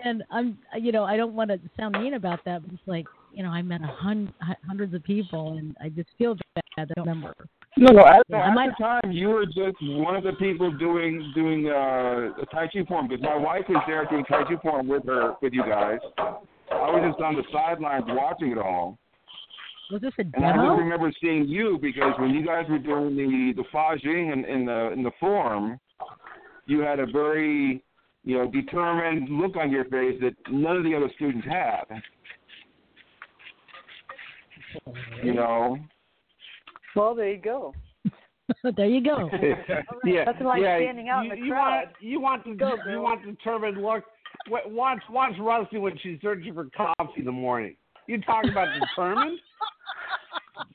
and I'm you know I don't want to sound mean about that, but it's like you know I met a hun- hundreds of people, and I just feel bad that I don't remember. No, no. At, Yeah, I at might- the time, you were just one of the people doing doing uh, the Tai Chi form because my wife was there doing Tai Chi form with her with you guys. I was just on the sidelines watching it all. Was this a And I just remember seeing you because when you guys were doing the the Fa Jing in, in the in the form, you had a very you know determined look on your face that none of the other students had. You know. Well, there you go. *laughs* there you go. *laughs* yeah, Nothing like yeah. standing out you, in the you crowd. Want, you want to Go, you want determined look. Watch watch Rusty when she's searching for coffee in the morning. You talk about determined.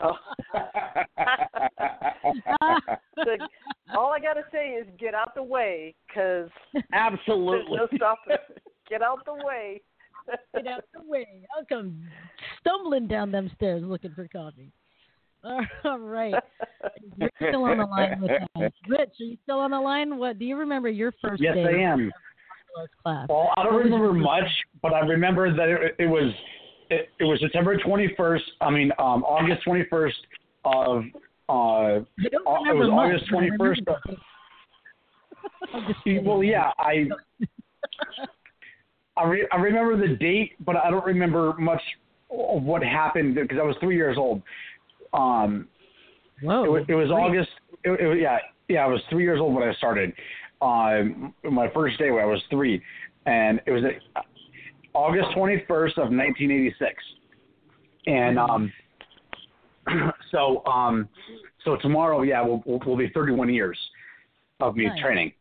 So, *laughs* all I gotta say is get out the way, cause Absolutely. no stopping. *laughs* Get out the way. Get out the way. I'll come stumbling down them stairs looking for coffee. *laughs* All right. You're still on the line with us. Rich, are you still on the line? What do you remember your first Yes, day? I am. of martial arts Class. Well, I don't What was your remember much, but I remember that it, it was it, it was September 21st. I mean, um, August 21st of uh, I don't Au- it was August but I remember 21st. Of, the date. I'm just kidding. *laughs* well, yeah, I *laughs* I, re- I remember the date, but I don't remember much of what happened because I was three years old. Um, Whoa. it, was, it was. August. It, it, was- yeah, yeah, I was three years old when I started. Um, my first day when I was three, and it was uh, August 21st of 1986. And um, *clears throat* so um, so tomorrow, yeah, we'll, we'll, we'll be 31 years of me Nice. training.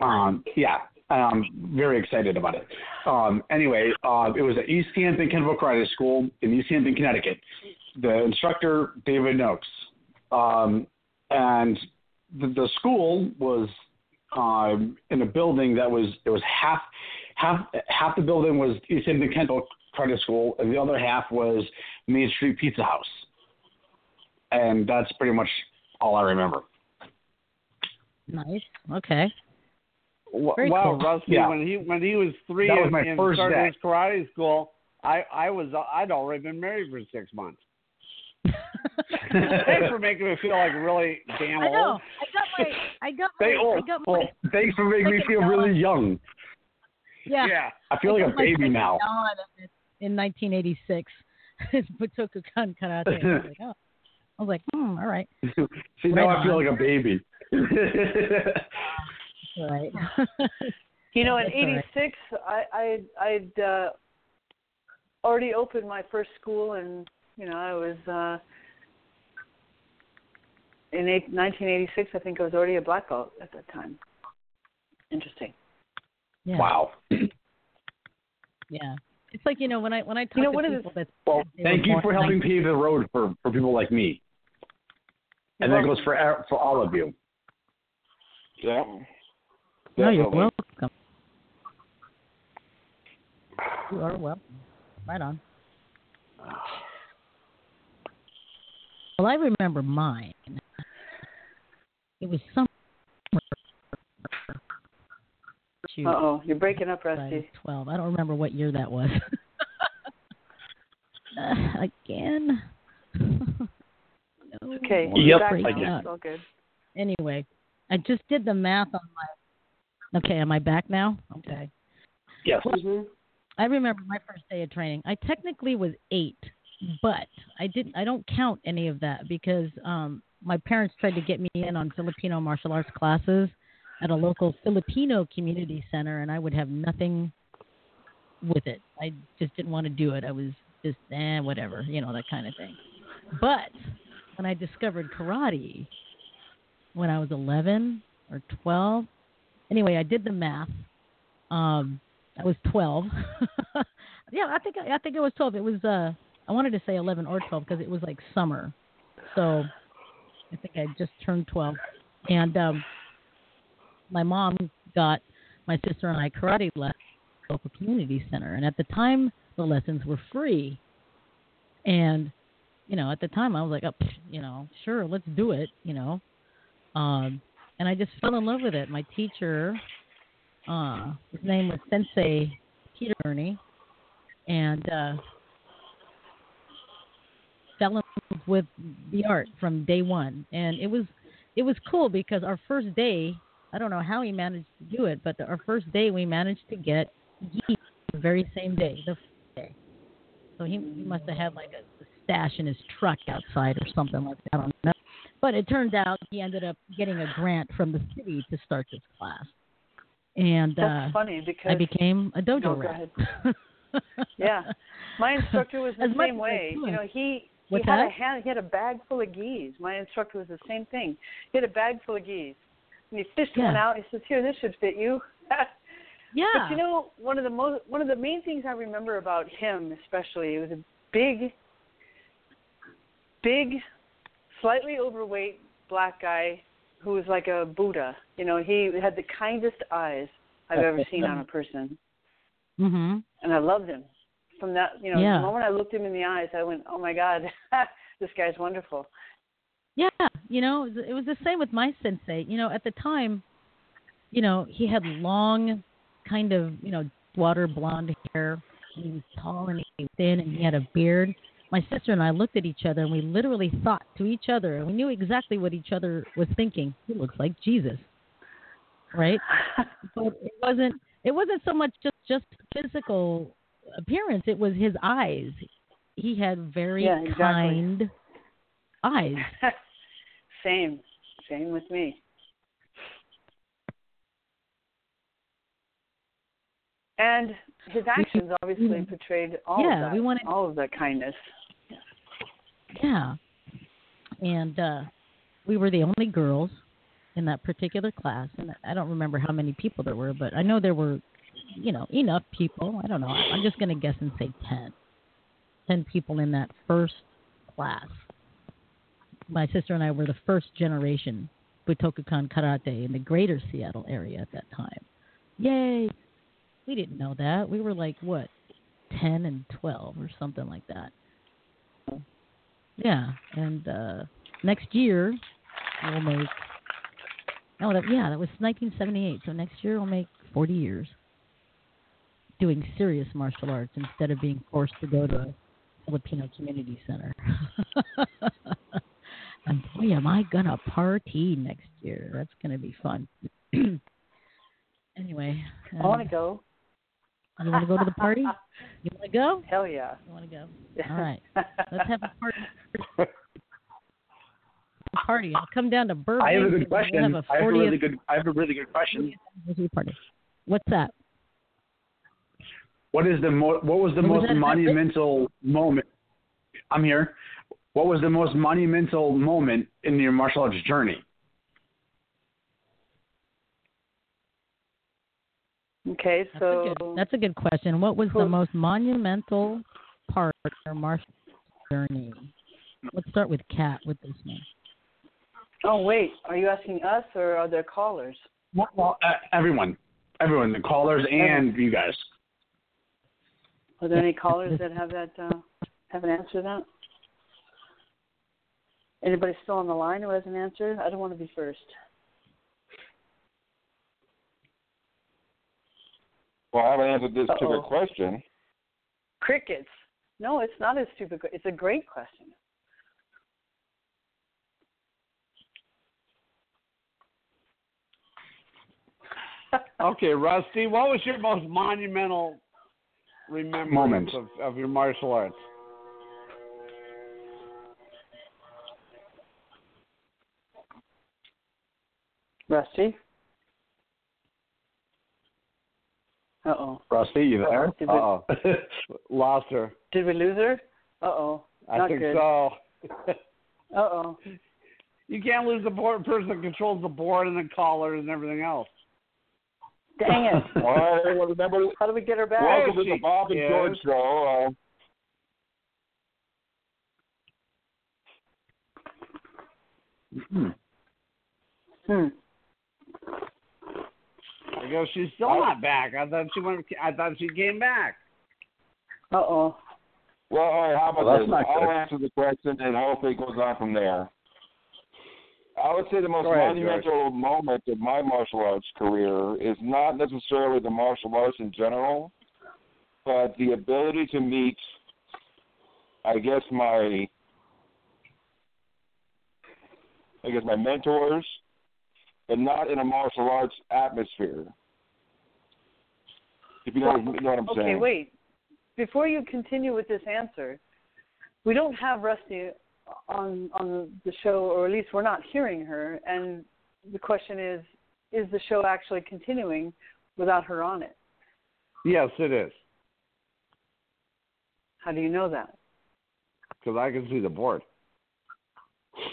Um, yeah, I'm very excited about it. Um, anyway, uh, it was at East Hampton Kennebec Karate School in East Hampton, Connecticut. The instructor, David Noakes. Um, and the, the school was um, in a building that was it was half half half the building was East Hampton Kennebec Karate School, and the other half was Main Street Pizza House. And that's pretty much all I remember. Nice. Okay. Wa- Very wow, cool. Rusty, Yeah. when he when he was three That was my and first started day. his karate school, I I was I'd already been married for six months. *laughs* Thanks for making me feel like really damn I know. old. I got my. I got my. They, oh, I got my. oh, thanks for making me feel really young. *laughs* yeah. Yeah. I feel like a baby now. In 1986, Butokukan *laughs* Karate. I was like, oh. I was like, hmm, all right, *laughs* See, now Right I feel like a baby. all right. You know, in That's all right. '86, I I I'd uh, already opened my first school, and you know, I was uh, in eight, 1986. I think I was already a black belt at that time. Interesting. Yeah. Wow. Yeah. It's like you know when I when I talk You know, to one of the- people that Well, thank you for in helping pave the road for, for people like me. And that goes for for all of you. Yeah. No, you're welcome. You are welcome. Right on. Well, I remember mine. It was somewhere. Uh oh, you're breaking up, I was Rusty. 12. I don't remember what year that was. *laughs* uh, again. *laughs* no, Okay, Yep, back I get It's all good. Anyway, I just did the math on my. Okay, am I back now? Okay. Yes. Mm-hmm. I remember my first day of training. I technically was eight, but I didn't. I don't count any of that because um, my parents tried to get me in on Filipino martial arts classes at a local Filipino community center, and I would have nothing with it. I just didn't want to do it. I was just eh, whatever, you know, that kind of thing. But when I discovered karate when I was 11 or 12, anyway, I did the math. Um, I was 12. *laughs* yeah, I think I think it was 12. It was uh I wanted to say 11 or 12 because it was like summer. So I think I just turned 12. And um my mom got my sister and I karate lessons at the local community center and at the time the lessons were free. And you know, at the time I was like, oh, you know, sure, let's do it, you know. Um and I just fell in love with it. My teacher uh, his name was Sensei Peter Ernie, and uh, fell in love with the art from day one. And it was it was cool because our first day, I don't know how he managed to do it, but the, our first day we managed to get gi the very same day, the first day. So he, he must have had like a, a stash in his truck outside or something like that. I don't know. But it turned out he ended up getting a grant from the city to start this class and That's uh, funny because I became a dojo No, go rat. ahead. *laughs* yeah, my instructor was the As same way. You know, he What's he had that? a hand, he had a bag full of gis. My instructor was the same thing. He had a bag full of gis, and he fished one Yeah. out. He says, "Here, this should fit you." *laughs* Yeah. But you know, one of the most one of the main things I remember about him, especially, it was a big, big, slightly overweight black guy who was like a Buddha. You know, he had the kindest eyes I've ever seen on a person Mhm. and I loved him. From that, you know, Yeah. the moment I looked him in the eyes, I went, "Oh my God, *laughs* this guy's wonderful." Yeah, you know, it was, it was the same with my sensei. You know, at the time, you know, he had long, kind of, you know, water blonde hair. He was tall and he was thin, and he had a beard. My sister and I looked at each other, and we literally thought to each other, and we knew exactly what each other was thinking. He looks like Jesus, right? *laughs* but it wasn't. It wasn't so much just just physical appearance. It was his eyes. He had very Yeah, exactly. kind eyes. *laughs* same, same with me. And his actions obviously portrayed all Yeah, of that, we wanted- all of that kindness. Yeah. And uh we were the only girls in that particular class and I don't remember how many people there were, but I know there were you know, enough people. I don't know. I'm just going to guess and say 10. 10 people in that first class. My sister and I were the first generation Butokukan karate in the greater Seattle area at that time. Yay. We didn't know that. We were like what? 10 and 12 or something like that. Yeah, and uh next year we'll make. Oh, that, yeah, that was 1978. So next year we'll make 40 years doing serious martial arts instead of being forced to go to a Filipino community center. *laughs* and boy, am I gonna party next year? That's gonna be fun. *clears throat* anyway, I want um, to go. You want to go to the party? You want to go? *laughs* Hell yeah. You want to go? All right. Let's have a party. *laughs* Party. I'll come down to Burbank. I have a good question. We'll have a I have a really good. I have a really good question. party. What's that? What is the mo- what was the What most that? monumental moment? I'm here. What was the most monumental moment in your martial arts journey? Okay, That's, so a good, that's a good question. What was the most monumental part of your martial arts journey? Let's start with Kat with this one. oh wait, are you asking us or are there callers? Well, well uh, everyone, everyone, the callers and you guys. Are there any callers that have that uh, have an answer to that? Anybody still on the line who has an answer? I don't want to be first. Well, I haven't answered this Uh-oh. stupid question. Crickets. No, it's not a stupid. que- It's a great question. *laughs* Okay, Rusty, what was your most monumental remembrance Moment. of, of your martial arts? Rusty. Uh oh. Rusty, you there? Did we, Uh-oh. *laughs* Lost her. did we lose her? Uh oh. I Not think good. so. *laughs* Uh oh. You can't lose the board person that controls the board and the callers and everything else. Dang it. All right, *laughs* well, remember, How do we get her back? welcome to the Bob and is. George show. Uh, Hmm. Hmm. I go, she's still not back. I thought she went. I thought she came back. Uh oh. well, all right, how about Well, this? I'll answer the question and hopefully it goes on from there. I would say the most ahead, monumental moment of my martial arts career is not necessarily the martial arts in general, but the ability to meet, I guess, my I guess my mentors, but not in a martial arts atmosphere. If you know, you know what I'm Okay, saying. Okay, wait. Before you continue with this answer, we don't have Rusty on on the show, or at least we're not hearing her. And the question is, is the show actually continuing without her on it? Yes, it is How do you know that? because I can see the board.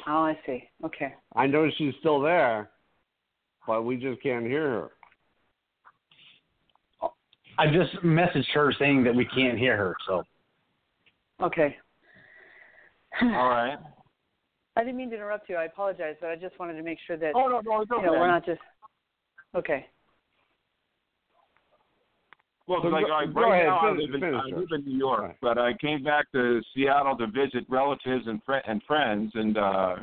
Oh, I see. Okay. I know she's still there, but we just can't hear her. I just messaged her saying that we can't hear her. So Okay. All right. *sighs* I didn't mean to interrupt you. I apologize, but I just wanted to make sure that Oh no, no, it's you know we're not just. Okay. Well, So like, go- like go right ahead, now I live, in, I live in New York, Right. but I came back to Seattle to visit relatives and fri and friends, and uh,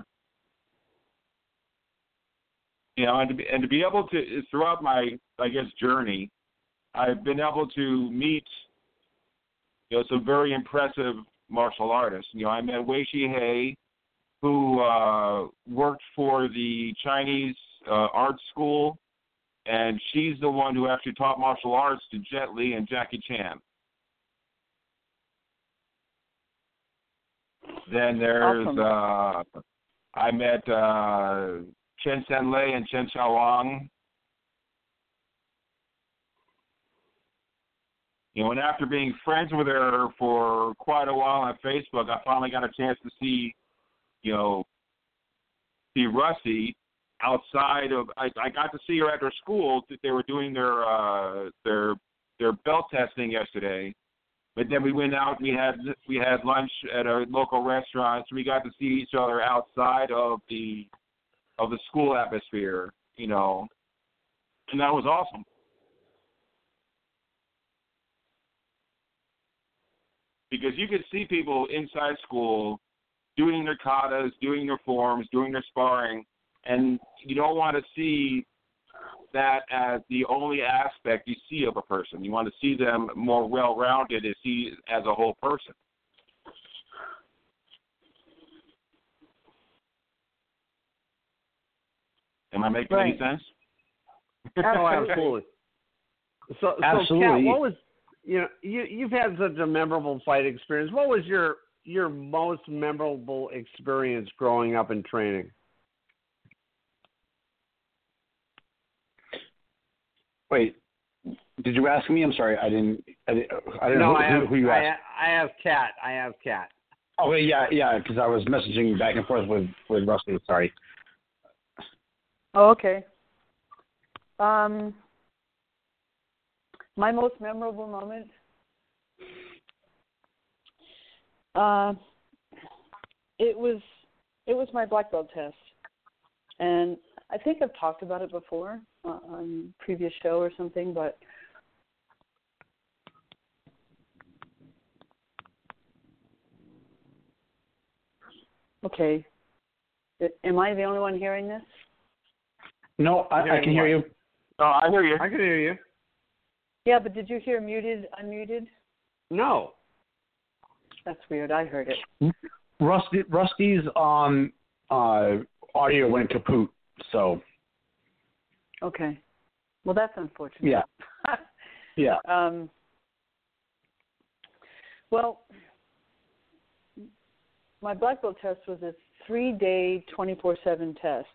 you know, and to be, and to be able to throughout my I guess journey, I've been able to meet you know some very impressive martial artists. You know, I met Wei Shi Hei, who uh, worked for the Chinese uh, art school and she's the one who actually taught martial arts to Jet Li and Jackie Chan. Then there's Awesome. uh I met Chen Sen Lei and Chen Xiaowang. You know, and after being friends with her for quite a while on Facebook, I finally got a chance to see, you know, see Rusty outside of I, I got to see her at her school that they were doing their uh their their belt testing yesterday. But then we went out we had we had lunch at a local restaurant so we got to see each other outside of the of the school atmosphere, you know. And that was awesome. Because you could see people inside school doing their katas, doing their forms, doing their sparring, and you don't want to see that as the only aspect you see of a person. You want to see them more well-rounded and see as a whole person. Am I making Right. any sense? *laughs* Oh, absolutely. So, so Absolutely. Kat, what was you know you you've had such a memorable fight experience. What was your your most memorable experience growing up in training? wait, Did you ask me? I'm sorry, I didn't. I didn't, I didn't no, know I who, have, who you I, asked. I have cat. I have cat. Oh yeah, yeah, because I was messaging back and forth with with Rusty. Sorry. Oh, okay. Um, my most memorable moment. Uh, it was it was my black belt test, and I think I've talked about it before uh, on previous show or something, but okay. Am I the only one hearing this? No, I, I can hear you. Oh, I hear you. I can hear you. Yeah, but did you hear muted, unmuted? No. That's weird. I heard it. Rusty Rusty's um uh audio went kaput. So Okay. Well, that's unfortunate. yeah, *laughs* yeah. Um, well, my black belt test was a three-day, 24/7 test,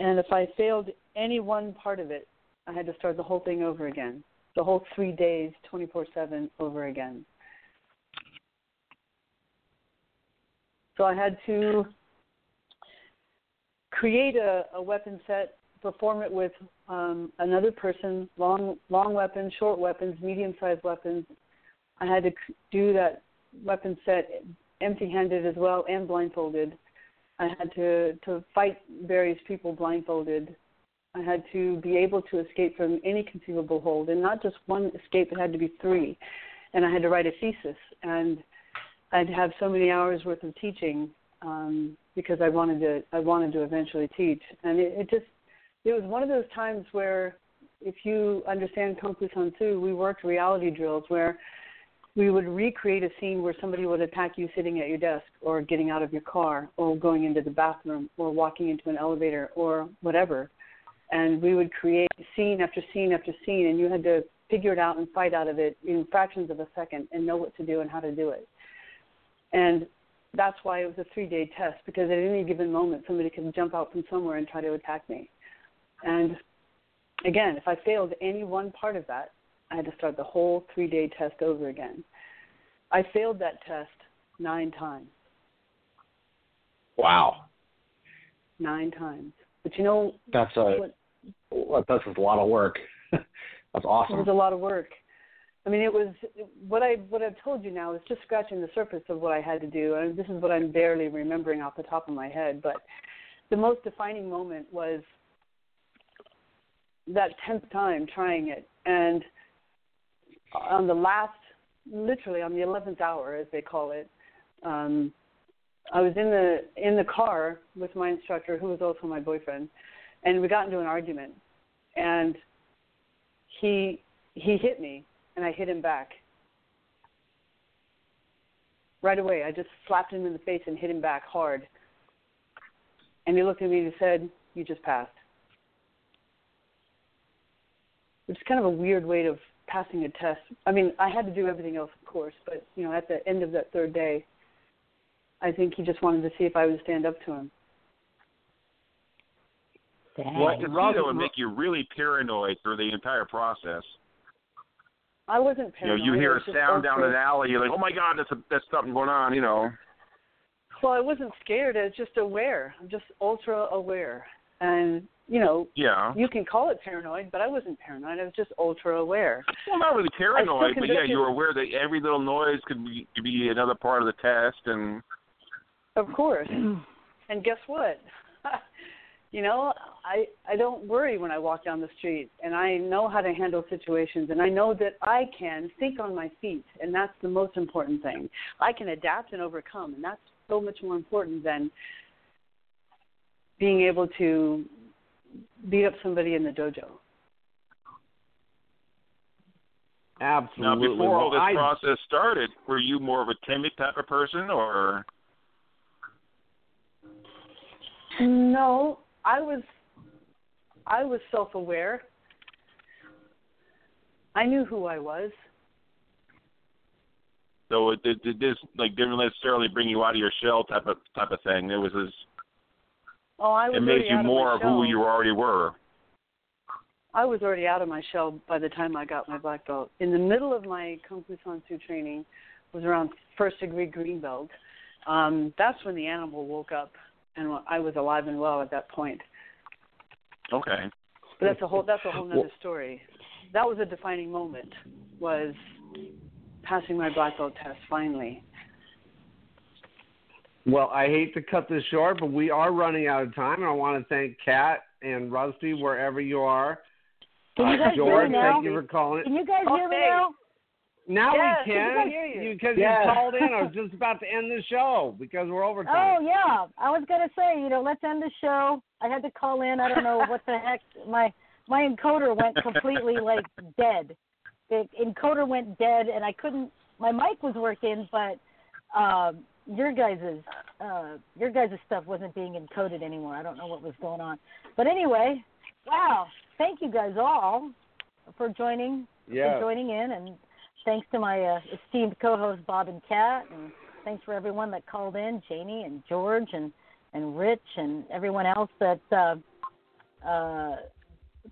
and if I failed any one part of it, I had to start the whole thing over again. The whole three days, 24/7, over again. So I had to create a, a weapon set, perform it with um, another person, long long weapons, short weapons, medium sized weapons. I had to do that weapon set empty handed as well and blindfolded. I had to to fight various people blindfolded. I had to be able to escape from any conceivable hold, and not just one escape. It had to be three, and I had to write a thesis, and I'd have so many hours worth of teaching um, because I wanted to. I wanted to eventually teach, and it, it just it was one of those times where, if you understand Kung Fu San Soo, we worked reality drills where we would recreate a scene where somebody would attack you sitting at your desk or getting out of your car or going into the bathroom or walking into an elevator or whatever. And we would create scene after scene after scene and you had to figure it out and fight out of it in fractions of a second and know what to do and how to do it. And that's why it was a three day test because at any given moment somebody could jump out from somewhere and try to attack me. And again if i failed any one part of that I had to start the whole three day test over again. I failed that test nine times. Wow, Nine times. But you know, that's a what, that's a lot of work. *laughs* that's awesome. it was a lot of work. I mean, it was what I what I've told you now is just scratching the surface of what I had to do, and this is what I'm barely remembering off the top of my head. But the most defining moment was that tenth time trying it, and on the last, literally on the eleventh hour, as they call it, um, I was in the in the car with my instructor, who was also my boyfriend, and we got into an argument, and he he hit me, and I hit him back. Right away, I just slapped him in the face and hit him back hard. And he looked at me and he said, "You just passed." Which is kind of a weird way of passing a test. I mean, I had to do everything else, of course, but you know, at the end of that third day, I think he just wanted to see if I would stand up to him. What the Robin would make you really paranoid through the entire process. I wasn't You know, paranoid. you hear I a was just sound down an alley, you're like, oh my god, that's a, that's something going on, you know. Well, I wasn't scared. I was just aware. I'm just ultra aware, and you know, Yeah. you can call it paranoid, but I wasn't paranoid. I was just ultra aware. Well, not really paranoid, but yeah, you were aware that every little noise could be could be another part of the test, and Of course. and guess what? *laughs* you know, I I don't worry when I walk down the street, and I know how to handle situations, and I know that I can think on my feet, and that's the most important thing. I can adapt and overcome, and that's so much more important than being able to beat up somebody in the dojo. Absolutely. now before all this I- process started, were you more of a timid type of person, or No, I was I was self-aware. I knew who I was. so it, it, it this like didn't necessarily bring you out of your shell type of type of thing? It was as Oh, I was it made you more of, of who you already were. I was already out of my shell by the time I got my black belt. In the middle of my Kung Fu San Soo training, was around first degree green belt. Um, that's when the animal woke up, and I was alive and well at that point. Okay. But that's a whole that's a whole nother story. That was a defining moment. Was passing my black belt test finally. Well, I hate to cut this short, but we are running out of time, and I want to thank Kat and Rusty wherever you are. Can you Uh, guys George, hear me now? thank you for calling. Can you guys hear me now? Now Yes, we we can can hear you. because Yes. you called in. I was *laughs* just about to end the show because we're over time. Oh yeah, I was gonna say, you know, let's end the show. I had to call in. I don't know what the heck. *laughs* My my encoder went completely like dead. The encoder went dead, and I couldn't. My mic was working, but um, your guys's uh, your guys' stuff wasn't being encoded anymore. I don't know what was going on. But anyway, wow! Thank you guys all for joining Yeah. for joining in, and thanks to my uh, esteemed co-hosts Bob and Kat, and thanks for everyone that called in, Janie and George and and Rich and everyone else that uh, uh,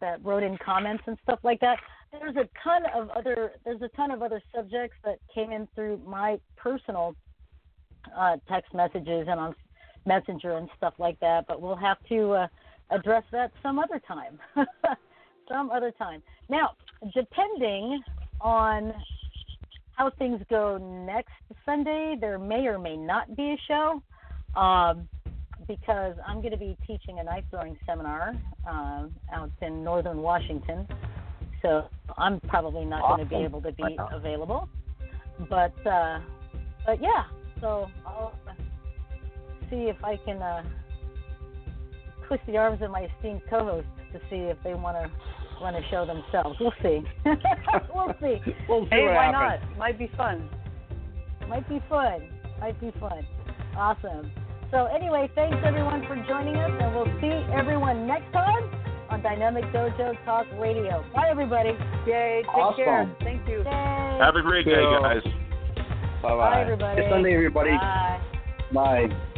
that wrote in comments and stuff like that. There's a ton of other there's a ton of other subjects that came in through my personal uh, text messages and on Messenger and stuff like that, but we'll have to uh, address that some other time. *laughs* some other time. Now, depending on how things go next Sunday, there may or may not be a show um, because I'm going to be teaching a knife throwing seminar uh, out in northern Washington. So I'm probably not going to be able to be available. But uh, but yeah, so I'll see if I can uh, twist the arms of my esteemed co-hosts to see if they want to run a show themselves. We'll see. *laughs* we'll see. We'll see Hey, what why happens. not? Might be fun. Might be fun. Might be fun. Awesome. So anyway, thanks everyone for joining us, and we'll see everyone next time on Dynamic Dojo Talk Radio. Bye everybody. Yay! Take Awesome. care. Thank you. Have a great day, guys. Bye Bye everybody. Good Sunday, everybody. Bye. Bye.